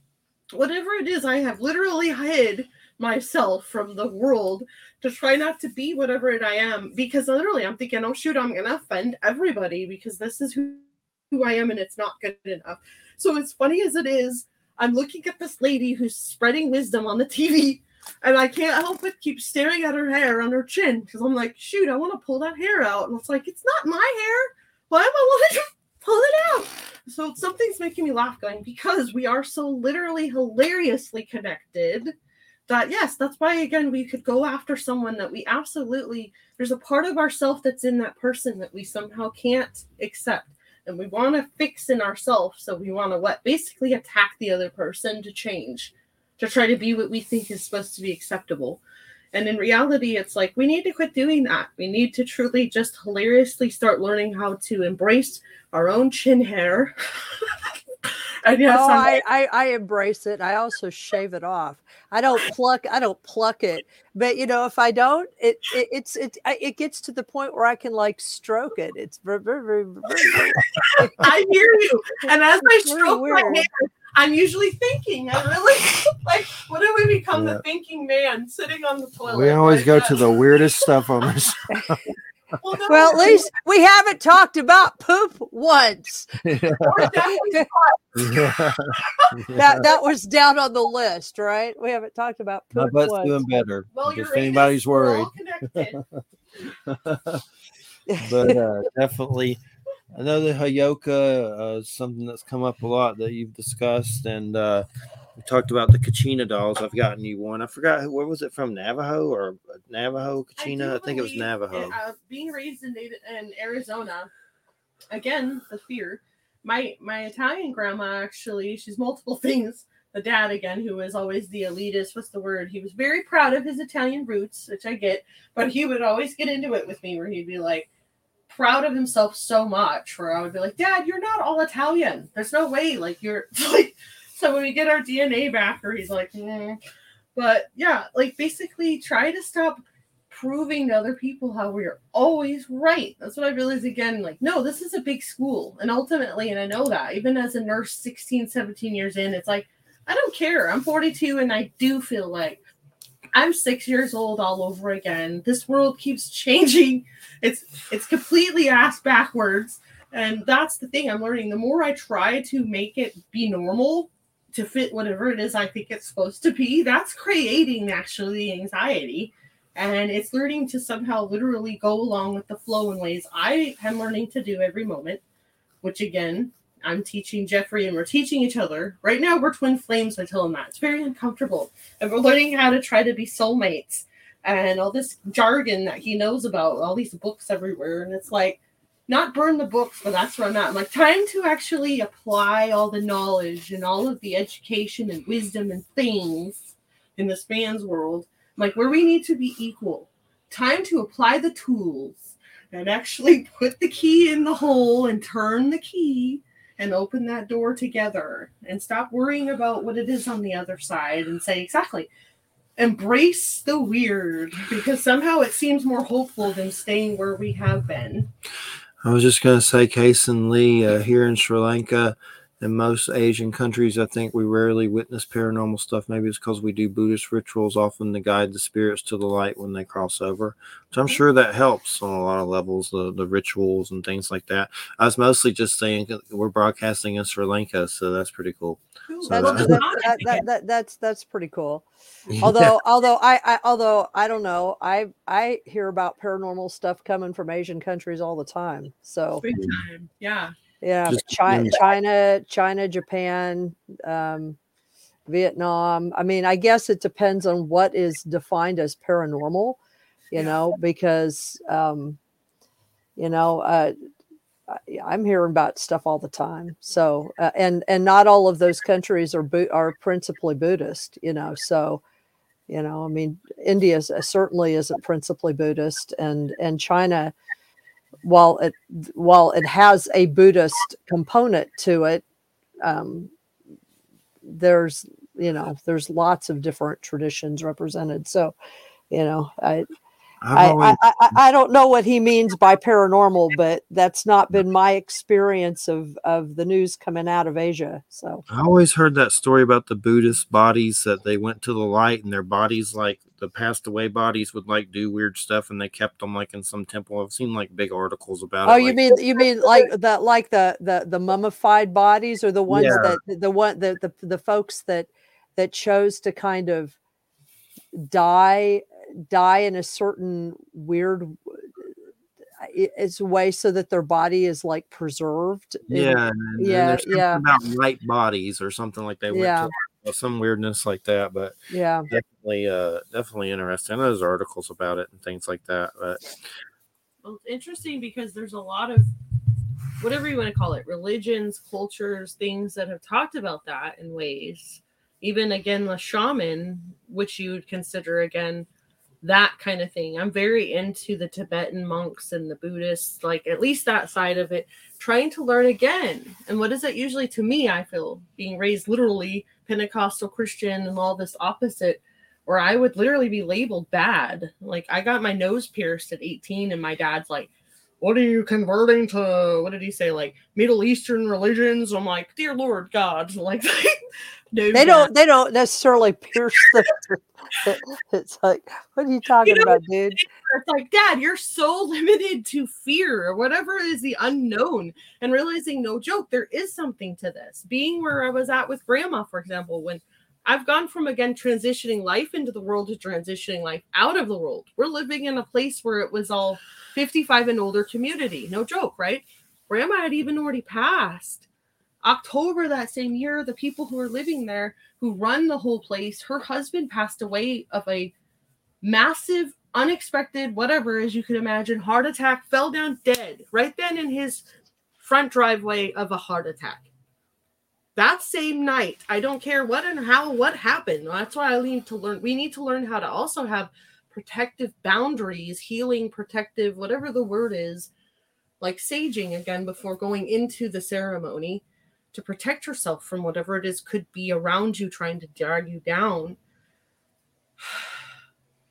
Whatever it is, I have literally hid myself from the world to try not to be whatever it I am because literally I'm thinking, oh shoot, I'm gonna offend everybody because this is who, who I am and it's not good enough. So as funny as it is, I'm looking at this lady who's spreading wisdom on the TV and I can't help but keep staring at her hair on her chin because I'm like, shoot, I want to pull that hair out. And it's like, it's not my hair. Why am I wanting to pull it out? So something's making me laugh going because we are so literally hilariously connected that yes, that's why again we could go after someone that we absolutely there's a part of ourself that's in that person that we somehow can't accept. And we want to fix in ourselves. So we want to what basically attack the other person to change, to try to be what we think is supposed to be acceptable. And in reality, it's like we need to quit doing that. We need to truly just hilariously start learning how to embrace our own chin hair. and yes, oh, I, I, I embrace it. I also shave it off. I don't pluck. I don't pluck it. But you know, if I don't, it, it it's it it gets to the point where I can like stroke it. It's very very very. very I hear you. And as I stroke my hair, I'm usually thinking. I really like. What do we become yeah. the thinking man sitting on the toilet? We always go uh to the weirdest stuff on this. Well, no, well, at least we haven't talked about poop once. Yeah. that that was down on the list, right? We haven't talked about poop. My butt's once. doing better. Well, if anybody's worried. but uh, definitely I know the Heyoka uh, is something that's come up a lot that you've discussed, and uh, we talked about the Kachina dolls. I've gotten you one. I forgot who- where was it from, Navajo or Navajo Kachina? I, do think it was Navajo. uh, being raised in in Arizona, again the fear. My my Italian grandma actually, she's multiple things. The dad again, who was always the elitist. What's the word? He was very proud of his Italian roots, which I get, but he would always get into it with me, where he'd be like proud of himself so much. Where I would be like, Dad, you're not all Italian. There's no way. Like you're like. So when we get our DNA back, or he's like, "Mm." but yeah, like basically try to stop proving to other people how we're always right. That's what I realized again. Like, no, this is a big school. And ultimately, and I know that even as a nurse 16, 17 years in, it's like, I don't care. I'm 42 and I do feel like I'm six years old all over again. This world keeps changing. It's it's completely ass backwards. And that's the thing I'm learning. The more I try to make it be normal to fit whatever it is I think it's supposed to be, that's creating actually anxiety and it's learning to somehow literally go along with the flow in ways I am learning to do every moment, which again, I'm teaching Jeffrey and we're teaching each other. Right now, we're twin flames. I tell him that. It's very uncomfortable. And we're learning how to try to be soulmates and all this jargon that he knows about, all these books everywhere. And it's like, not burn the books, but that's where I'm at. I'm like, time to actually apply all the knowledge and all of the education and wisdom and things in this man's world like where we need to be equal. Time to apply the tools and actually put the key in the hole and turn the key and open that door together and stop worrying about what it is on the other side and say exactly embrace the weird because somehow it seems more hopeful than staying where we have been. I was just going to say, Case and Lee, uh, here in Sri Lanka and most Asian countries, I think we rarely witness paranormal stuff. Maybe it's because we do Buddhist rituals often to guide the spirits to the light when they cross over. So I'm sure that helps on a lot of levels, the, the rituals and things like that. I was mostly just saying uh, we're broadcasting in Sri Lanka, so that's pretty cool. So That's, that- that, that, that, that, that's that's pretty cool. Although although I, I although I don't know, I I hear about paranormal stuff coming from Asian countries all the time. So Big time. Yeah. Yeah, China, China, China, Japan, um, Vietnam. I mean, I guess it depends on what is defined as paranormal, you know, because um, you know, uh, I- I'm hearing about stuff all the time. So, uh, and and not all of those countries are Bu- are principally Buddhist, you know. So, you know, I mean, India uh, certainly isn't principally Buddhist, and and China, while it while it has a Buddhist component to it, um, there's you know there's lots of different traditions represented. So, you know, I I, always, I, I, I don't know what he means by paranormal, but that's not been my experience of, of the news coming out of Asia. So I always heard that story about the Buddhist bodies that they went to the light and their bodies, like the passed away bodies, would like do weird stuff and they kept them like in some temple. I've seen like big articles about oh, it. you like- mean you mean like the like the the the mummified bodies or the ones Yeah. that the one the, the the folks that that chose to kind of die die in a certain weird it's a way so that their body is like preserved Yeah, and, and yeah, there's yeah. about light bodies or something like they went Yeah. to some weirdness like that. But yeah definitely, uh, definitely interesting. I know there's articles about it and things like that. But Well, it's interesting because there's a lot of whatever you want to call it, religions, cultures, things that have talked about that in ways. Even again, the shaman, which you would consider again that kind of thing. I'm very into the Tibetan monks and the Buddhists, like at least that side of it, trying to learn again. And what is it usually to me? I feel being raised literally Pentecostal Christian and all this opposite where I would literally be labeled bad. Like I got my nose pierced at 18, and my dad's like, "What are you converting to? What did he say? Like Middle Eastern religions?" I'm like, "Dear Lord God!" Like, no, they don't they don't necessarily pierce the it's like what are you talking know, about dude It's like, Dad, you're so limited to fear or whatever is the unknown, and realizing no joke, there is something to this. Being where I was at with Grandma, for example, when I've gone from again transitioning life into the world to transitioning life out of the world. We're living in a place where it was all 55 and older community. No joke, right? Grandma had even already passed. October that same year, the people who are living there, who run the whole place, her husband passed away of a massive, unexpected, whatever, as you could imagine, heart attack, fell down dead right then in his front driveway of a heart attack. That same night, I don't care what and how, what happened. That's why I need to learn. We need to learn how to also have protective boundaries, healing, protective, whatever the word is, like saging again before going into the ceremony to protect yourself from whatever it is could be around you trying to drag you down.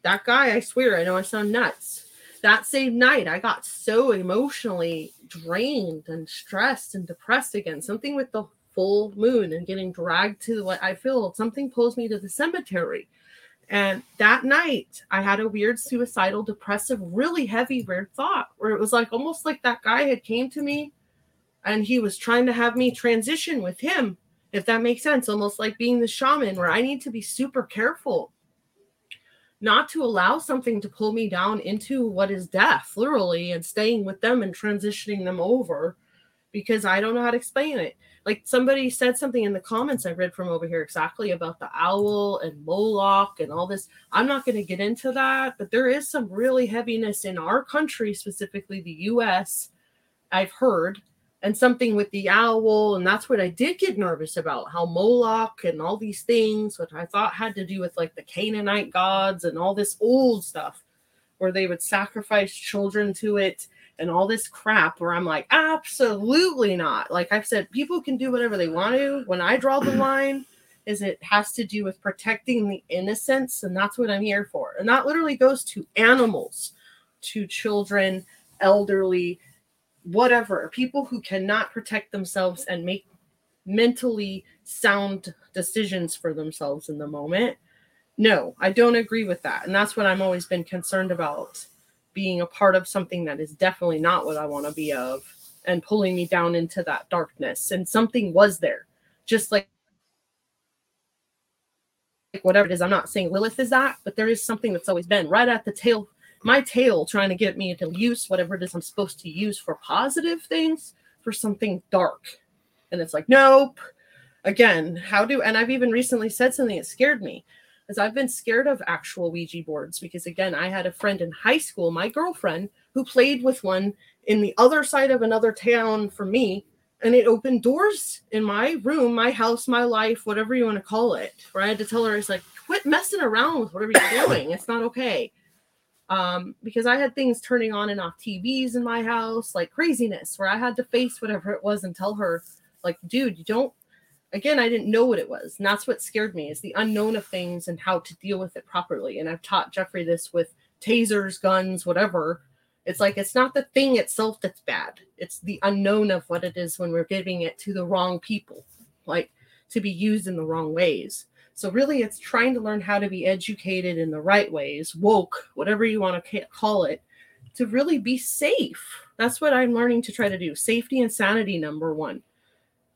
That guy, I swear, I know I sound nuts. That same night, I got so emotionally drained and stressed and depressed again. Something with the full moon and getting dragged to what I feel something pulls me to the cemetery. And that night, I had a weird suicidal, depressive, really heavy, weird thought where it was like almost like that guy had came to me and he was trying to have me transition with him, if that makes sense, almost like being the shaman, where I need to be super careful not to allow something to pull me down into what is death, literally, and staying with them and transitioning them over because I don't know how to explain it. Like somebody said something in the comments I read from over here exactly about the owl and Moloch and all this. I'm not going to get into that, but there is some really heaviness in our country, specifically the US, I've heard, and something with the owl. And that's what I did get nervous about how Moloch and all these things, which I thought had to do with like the Canaanite gods and all this old stuff where they would sacrifice children to it and all this crap where I'm like, absolutely not. Like I've said, people can do whatever they want to. When I draw the line, is it has to do with protecting the innocence, and that's what I'm here for. And that literally goes to animals, to children, elderly, whatever, people who cannot protect themselves and make mentally sound decisions for themselves in the moment. No, I don't agree with that. And that's what I'm always been concerned about being a part of something that is definitely not what I want to be of and pulling me down into that darkness. And something was there, just like like whatever it is. I'm not saying Lilith is that, but there is something that's always been right at the tail, my tail, trying to get me to use whatever it is I'm supposed to use for positive things for something dark. And it's like, nope. Again, how do, and I've even recently said something that scared me is I've been scared of actual Ouija boards because again, I had a friend in high school, my girlfriend, who played with one in the other side of another town for me, and it opened doors in my room, my house, my life, whatever you want to call it. Where I had to tell her, "It's like quit messing around with whatever you're doing. It's not okay." Um, because I had things turning on and off TVs in my house, like craziness, where I had to face whatever it was and tell her, like, dude, you don't again i didn't know what it was and that's what scared me is the unknown of things and how to deal with it properly and i've taught jeffrey this with tasers guns whatever. It's like it's not the thing itself that's bad it's the unknown of what it is when we're giving it to the wrong people like to be used in the wrong ways. So really it's trying to learn how to be educated in the right ways woke whatever you want to call it to really be safe. That's what i'm learning to try to do safety and sanity number one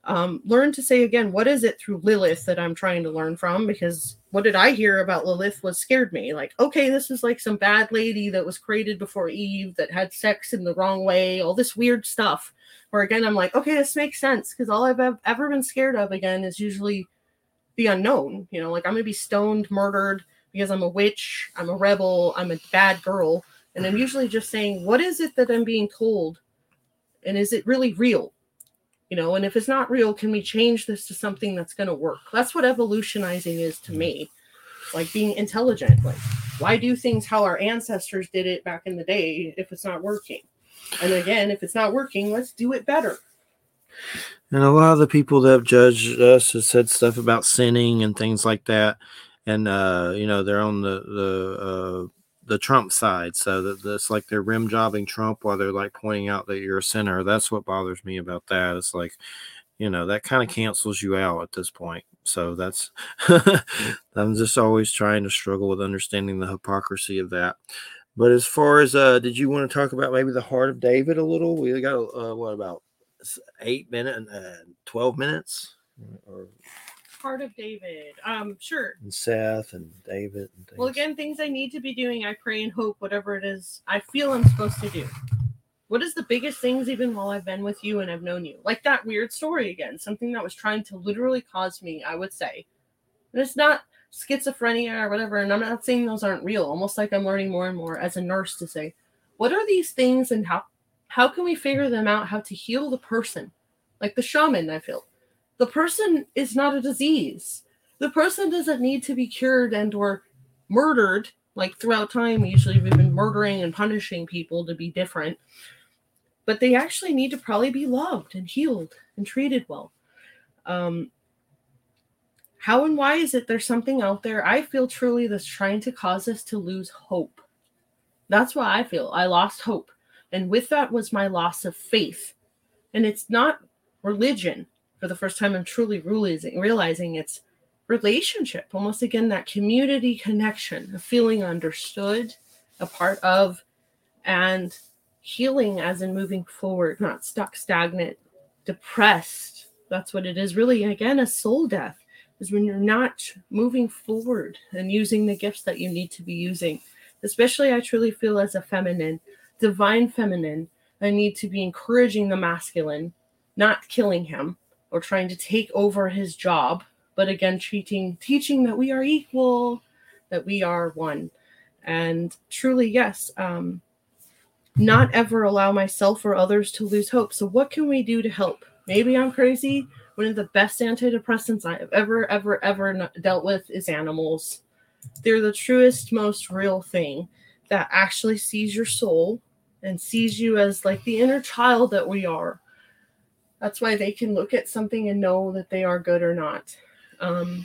um, learn to say again what is it through lilith that i'm trying to learn from? Because what did i hear about lilith was scared me. Like okay this is like some bad lady that was created before eve that had sex in the wrong way all this weird stuff. Where again i'm like okay this makes sense because all i've ever been scared of again is usually the unknown you know like i'm gonna be stoned murdered because i'm a witch i'm a rebel i'm a bad girl. And i'm usually just saying what is it that i'm being told? And is it really real you know and if it's not real can we change this to something that's going to work? That's what evolutionizing is to me. Like being intelligent like why do things how our ancestors did it back in the day if it's not working? And again if it's not working let's do it better. And a lot of the people that have judged us have said stuff about sinning and things like that. And uh you know they're on the the uh the Trump side. So that that's like they're rim jobbing Trump while they're like pointing out that you're a sinner. That's what bothers me about that. It's like, you know, that kind of cancels you out at this point. So that's I'm just always trying to struggle with understanding the hypocrisy of that. But as far as uh did you want to talk about maybe the heart of David a little? We got uh, what about eight minutes, uh, twelve minutes, or Heart of David. Um, sure. And Seth and David. And well, again, things I need to be doing. I pray and hope whatever it is I feel I'm supposed to do. What is the biggest things even while I've been with you and I've known you? Like that weird story again, something that was trying to literally cause me, I would say. And it's not schizophrenia or whatever, and I'm not saying those aren't real. Almost like I'm learning more and more as a nurse to say, what are these things and how how can we figure them out how to heal the person? Like the shaman, I feel. The person is not a disease. The person doesn't need to be cured and or murdered like throughout time usually we've been murdering and punishing people to be different but they actually need to probably be loved and healed and treated well. Um how and why is it there's something out there? I feel truly that's trying to cause us to lose hope. That's what i feel i lost hope. And with that was my loss of faith. And it's not religion for the first time i'm truly realizing it's relationship, almost again that community connection, a feeling understood, a part of, and healing as in moving forward, not stuck, stagnant, depressed. That's what it is really. Again, a soul death is when you're not moving forward and using the gifts that you need to be using. Especially, I truly feel as a feminine, divine feminine, I need to be encouraging the masculine, not killing him or trying to take over his job but again teaching teaching that we are equal that we are one. And truly yes um not ever allow myself or others to lose hope. So what can we do to help? Maybe i'm crazy. One of the best antidepressants i have ever ever ever dealt with is animals. They're the truest most real thing that actually sees your soul and sees you as like the inner child that we are that's why they can look at something and know that they are good or not. Um,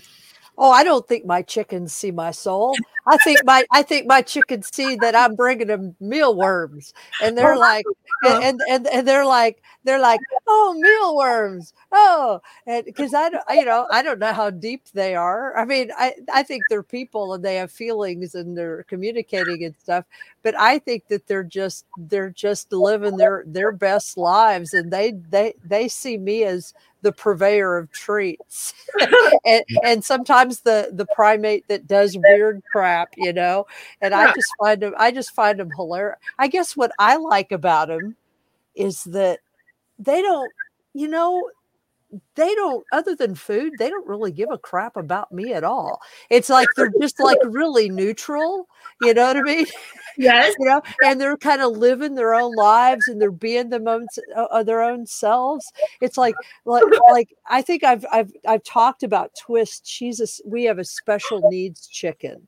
oh, I don't think my chickens see my soul. I think my I think my chickens see that I'm bringing them mealworms, and they're oh, like, uh-huh. and and and they're like, they're like, oh, mealworms, oh, and because I don't, you know, I don't know how deep they are. I mean, I I think they're people and they have feelings and they're communicating and stuff, but I think that they're just they're just living their their best lives, and they they they see me as the purveyor of treats. And, and sometimes the the primate that does weird crap you know and i just find them i just find them hilarious. I guess what i like about them is that they don't you know they don't other than food they don't really give a crap about me at all. It's like they're just like really neutral you know what i mean? Yes. You know and they're kind of living their own lives and they're being the moments of uh, their own selves. It's like like like i think i've i've i've talked about twist. She's a we have a special needs chicken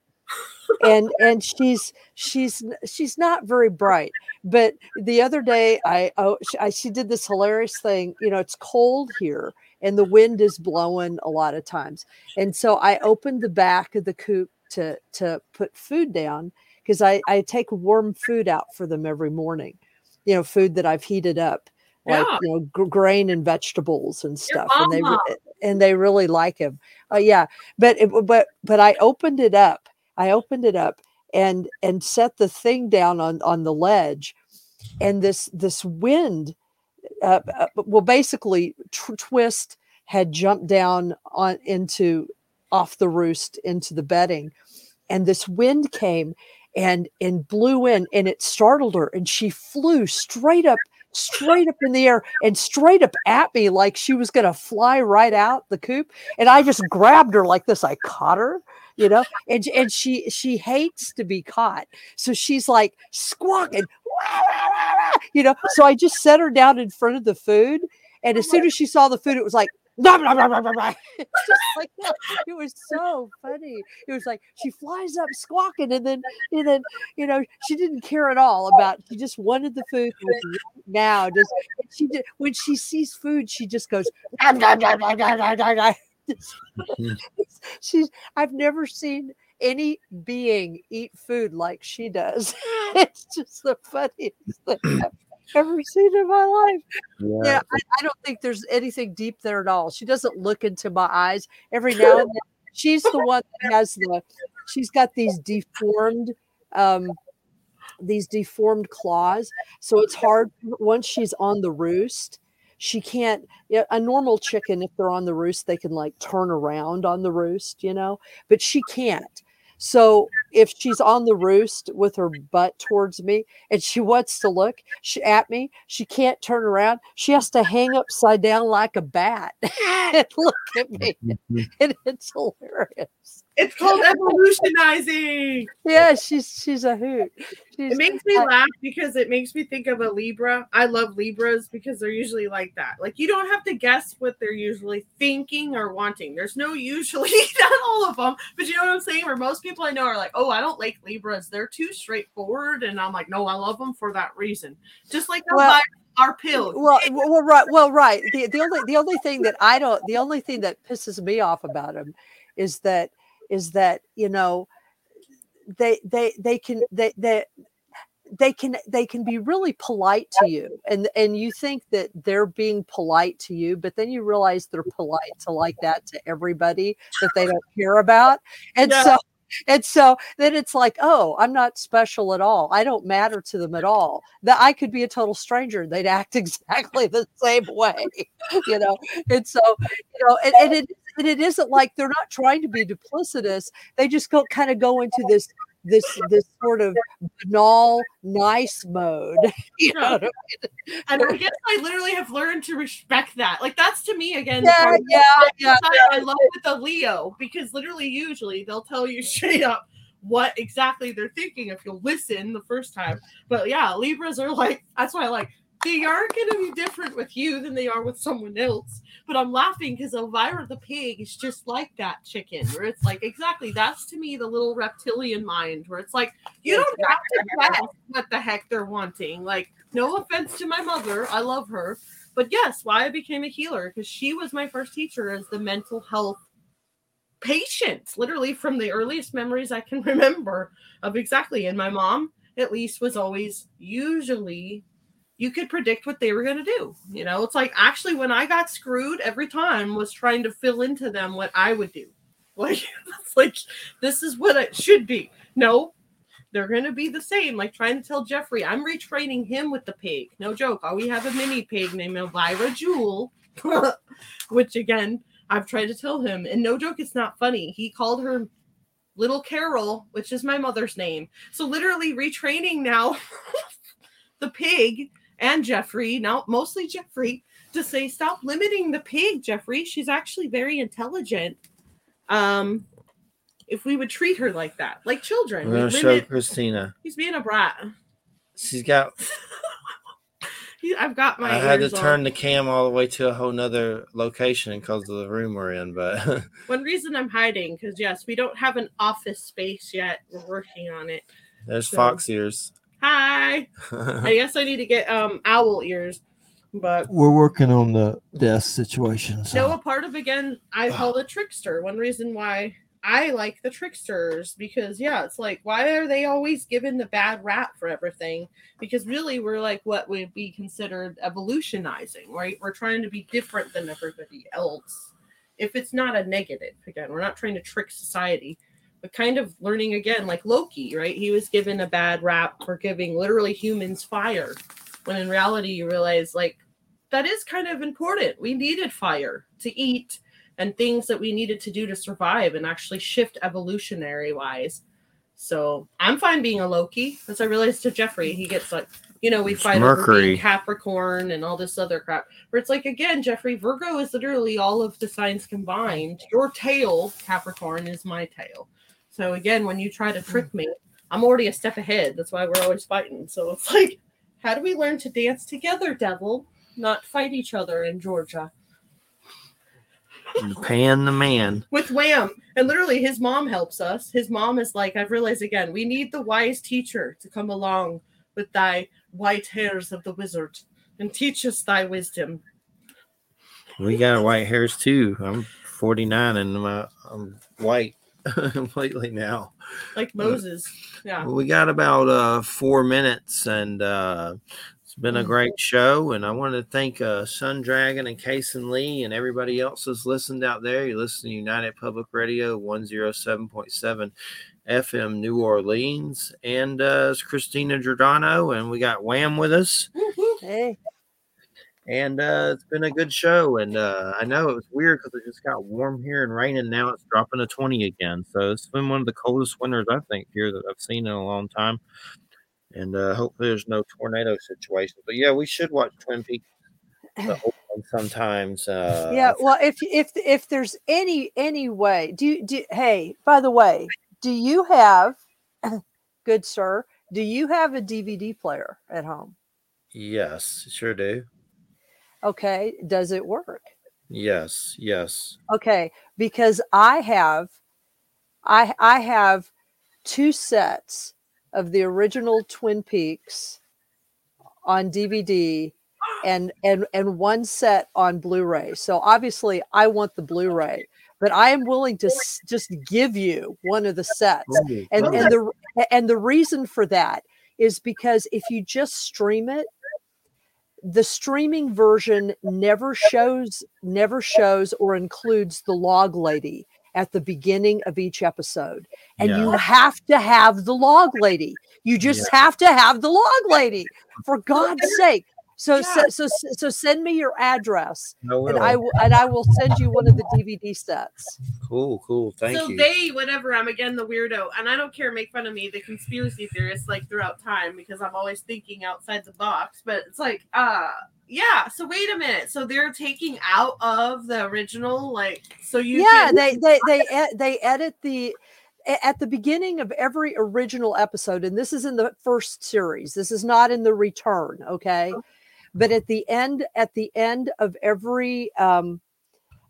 and and she's she's she's not very bright but the other day i oh I, she did this hilarious thing you know it's cold here and the wind is blowing a lot of times and so i opened the back of the coop to to put food down because I, I take warm food out for them every morning, you know, food that I've heated up, like yeah. you know, g- grain and vegetables and stuff, and they and they really like him. Uh, yeah, but it, but but I opened it up. I opened it up and and set the thing down on on the ledge, and this this wind, uh, uh, well, basically, twist had jumped down on into off the roost into the bedding and this wind came and and blew in and it startled her and she flew straight up straight up in the air and straight up at me like she was going to fly right out the coop and i just grabbed her like this i caught her you know and and she she hates to be caught so she's like squawking you know so i just set her down in front of the food and as soon as she saw the food it was like It was so funny. It was like she flies up squawking, and then and then you know she didn't care at all about. She just wanted the food now. Just she did when she sees food, she just goes. She's. I've never seen any being eat food like she does. it's just the funniest thing I've ever seen in my life. Yeah, yeah I, I, don't think there's anything deep there at all. She doesn't look into my eyes every now and then. She's the one that has the. She's got these deformed, um, these deformed claws. So it's hard once she's on the roost. She can't. A normal chicken, if they're on the roost, they can like turn around on the roost, you know. But she can't. So if she's on the roost with her butt towards me and she wants to look she, at me, she can't turn around. She has to hang upside down like a bat and look at me. Mm-hmm. And it's hilarious. It's called evolutionizing. Yeah, she's she's a hoot. She's, It makes me laugh because it makes me think of a Libra. I love Libras because they're usually like that. Like you don't have to guess what they're usually thinking or wanting. There's no usually, not all of them, but you know what I'm saying? Where most people I know are like, oh, I don't like Libras. They're too straightforward. And I'm like, no, I love them for that reason. Just like Well- our pill. well, well, well, right, well, right. The the only the only thing that I don't the only thing that pisses me off about them is that is that you know they they they can they they they can they can be really polite to you. And and you think that they're being polite to you but then you realize they're polite to like that to everybody that they don't care about. And Yeah. so and so then it's like oh i'm not special at all. I don't matter to them at all. That i could be a total stranger and they'd act exactly the same way you know? And so you know and, and it and it isn't like they're not trying to be duplicitous they just go kind of go into this this this sort of banal nice mode you know I mean? And I guess I literally have learned to respect that. Like that's to me again. yeah part yeah yeah I, love with a Leo because literally, usually they'll tell you straight up what exactly they're thinking if you'll listen the first time. But yeah, Libras are like that's why I like they are going to be different with you than they are with someone else. But I'm laughing because Elvira the pig is just like that chicken, where it's like exactly that's to me the little reptilian mind, where it's like you don't have to guess what the heck they're wanting. Like, no offense to my mother, I love her. But yes, why I became a healer because she was my first teacher as the mental health patient, literally from the earliest memories I can remember of exactly. And my mom, at least, was always usually you could predict what they were going to do. You know, it's like actually when I got screwed every time was trying to fill into them what I would do. Like, it's like this is what it should be. No, they're going to be the same. Like trying to tell Jeffrey, I'm retraining him with the pig. No joke. Oh, we have a mini pig named Elvira Jewel, which again, I've tried to tell him. And no joke, it's not funny. He called her Little Carol, which is my mother's name. So literally retraining now the pig and Jeffrey, now mostly Jeffrey, to say, stop limiting the pig, Jeffrey. She's actually very intelligent. Um, if we would treat her like that, like children, I'm gonna show Christina. He's being a brat. She's got. I've got my. I had to on. turn the cam all the way to a whole nother location because of the room we're in. But One reason I'm hiding because yes, we don't have an office space yet. We're working on it. there's So- fox ears. Hi. I guess I need to get um owl ears, but we're working on the death situation. no, a part of again, I call the trickster. One reason why I like the tricksters because yeah, it's like why are they always given the bad rap for everything? Because really, we're like what would be considered evolutionizing, right? We're trying to be different than everybody else. If it's not a negative, again, we're not trying to trick society, but kind of learning again, like Loki, right? He was given a bad rap for giving literally humans fire, when in reality, you realize like that is kind of important. We needed fire to eat and things that we needed to do to survive and actually shift evolutionary wise. So I'm fine being a Loki, as I realized to Jeffrey, he gets like, you know, we fight Mercury. Capricorn and all this other crap. Where it's like, again, Jeffrey, Virgo is literally all of the signs combined. Your tail, Capricorn, is my tail. So again, when you try to trick hmm. me, I'm already a step ahead. That's why we're always fighting. So it's like, how do we learn to dance together, devil? Not fight each other in Georgia. Pan the man. with Wham. And literally, his mom helps us. His mom is like, I've realized again, we need the wise teacher to come along with thy white hairs of the wizard and teach us thy wisdom. We got white hairs too. I'm 49 and my, I'm white completely now. Like Moses. Yeah. Well, we got about uh four minutes and uh it's been a great show and i want to thank uh sun dragon and Kason lee and everybody else that's listened out there you listen to united public radio 107.7 fm new orleans and uh it's christina giordano and we got wham with us Hey, and uh, it's been a good show. And uh, I know it was weird because it just got warm here and raining. Now it's dropping to 20 again. So it's been one of the coldest winters I think here that I've seen in a long time. And uh, hopefully there's no tornado situation. But yeah, we should watch Twin Peaks sometimes. Uh, yeah. Well, if if if there's any any way, do do? Hey, by the way, do you have, good sir? Do you have a DVD player at home? Yes, sure do. Okay. Does it work? Yes, yes. Okay, because I have I I have two sets of the original Twin Peaks on DVD and and and one set on Blu-ray. So obviously I want the Blu-ray, but I am willing to s- just give you one of the sets. And and the and the reason for that is because if you just stream it, the streaming version never shows never shows or includes the log lady at the beginning of each episode. And you have to have the log lady. You just have to have the log lady. For god's sake so so, so so send me your address No, and i will and i will send you one of the dvd sets Cool, cool. Thank so you. So they, whatever, I'm again the weirdo, and I don't care. Make fun of me, the conspiracy theorist, like throughout time, because I'm always thinking outside the box. But it's like, uh, yeah. So wait a minute. So they're taking out of the original, like, so you, yeah can- they they they ed- they edit the at the beginning of every original episode and this is in the first series this is not in the return okay but at the end at the end of every um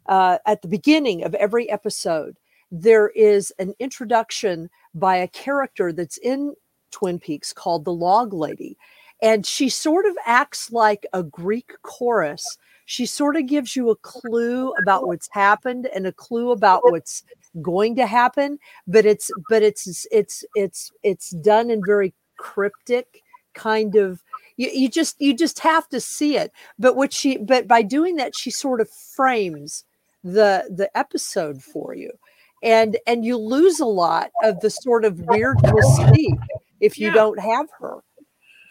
uh, at the beginning of every episode there is an introduction by a character that's in twin peaks called the log lady. And she sort of acts like a greek chorus. She sort of gives you a clue about what's happened and a clue about what's going to happen but it's but it's it's it's it's done in very cryptic kind of you, you just you just have to see it but what she but by doing that she sort of frames the the episode for you and and you lose a lot of the sort of weird mystique if you Yeah. don't have her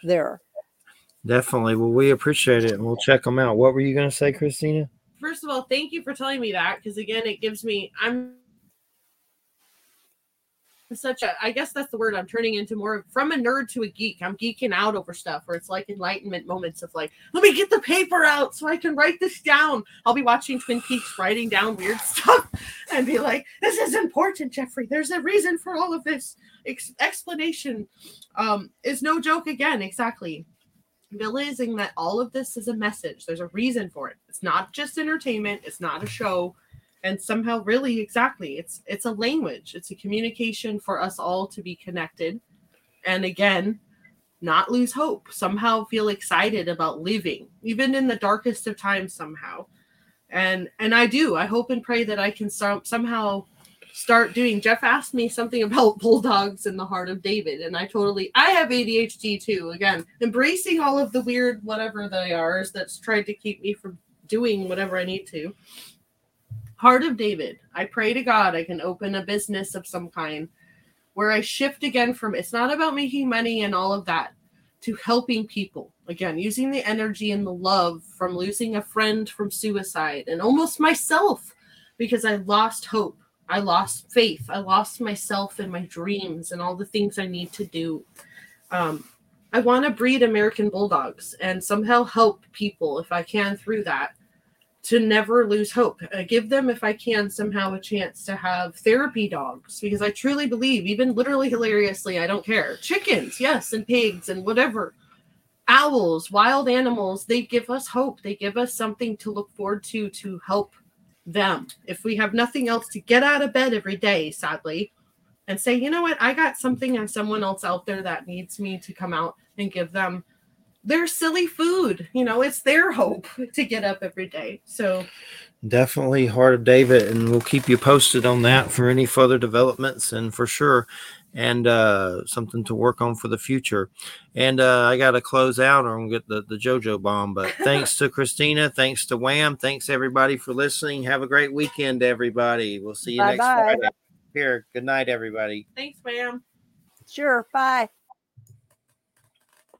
there Definitely. Well, we appreciate it and we'll check them out. What were you going to say, Christina? first of all, thank you for telling me that because again, it gives me I'm such a I guess that's the word I'm turning into more from a nerd to a geek. I'm geeking out over stuff where it's like enlightenment moments of like, let me get the paper out so I can write this down. I'll be watching Twin Peaks writing down weird stuff and be like, this is important, Jeffrey. There's a reason for all of this. Ex- explanation um is no joke again, exactly realizing that all of this is a message. There's a reason for it. It's not just entertainment. It's not a show. And somehow, really, exactly, it's it's a language. It's a communication for us all to be connected. And again, not lose hope. Somehow feel excited about living, even in the darkest of times. Somehow, and and I do. I hope and pray that I can some, somehow start doing. Jeff asked me something about bulldogs in the heart of David, and I totally I have ADHD too. Again, embracing all of the weird whatever they are that's tried to keep me from doing whatever I need to. Heart of David. I pray to God I can open a business of some kind where I shift again from it's not about making money and all of that to helping people. Again, using the energy and the love from losing a friend from suicide and almost myself because I lost hope. I lost faith. I lost myself and my dreams and all the things I need to do. Um, I want to breed American bulldogs and somehow help people if I can through that to never lose hope. Uh, give them, if I can, somehow a chance to have therapy dogs because I truly believe, even literally hilariously, I don't care. Chickens, yes, and pigs and whatever. Owls, wild animals, they give us hope. They give us something to look forward to to help them. If we have nothing else to get out of bed every day, sadly, and say, you know what, I got something and someone else out there that needs me to come out and give them their silly food. You know, it's their hope to get up every day. So Definitely Heart of David, and we'll keep you posted on that for any further developments and for sure, and uh, something to work on for the future. And uh, I got to close out or I'm gonna get the, the JoJo bomb. But thanks to Christina, thanks to Wham, thanks everybody for listening. Have a great weekend, everybody. We'll see you next Bye-bye. Friday. Here, good night, everybody. thanks, Wham. sure bye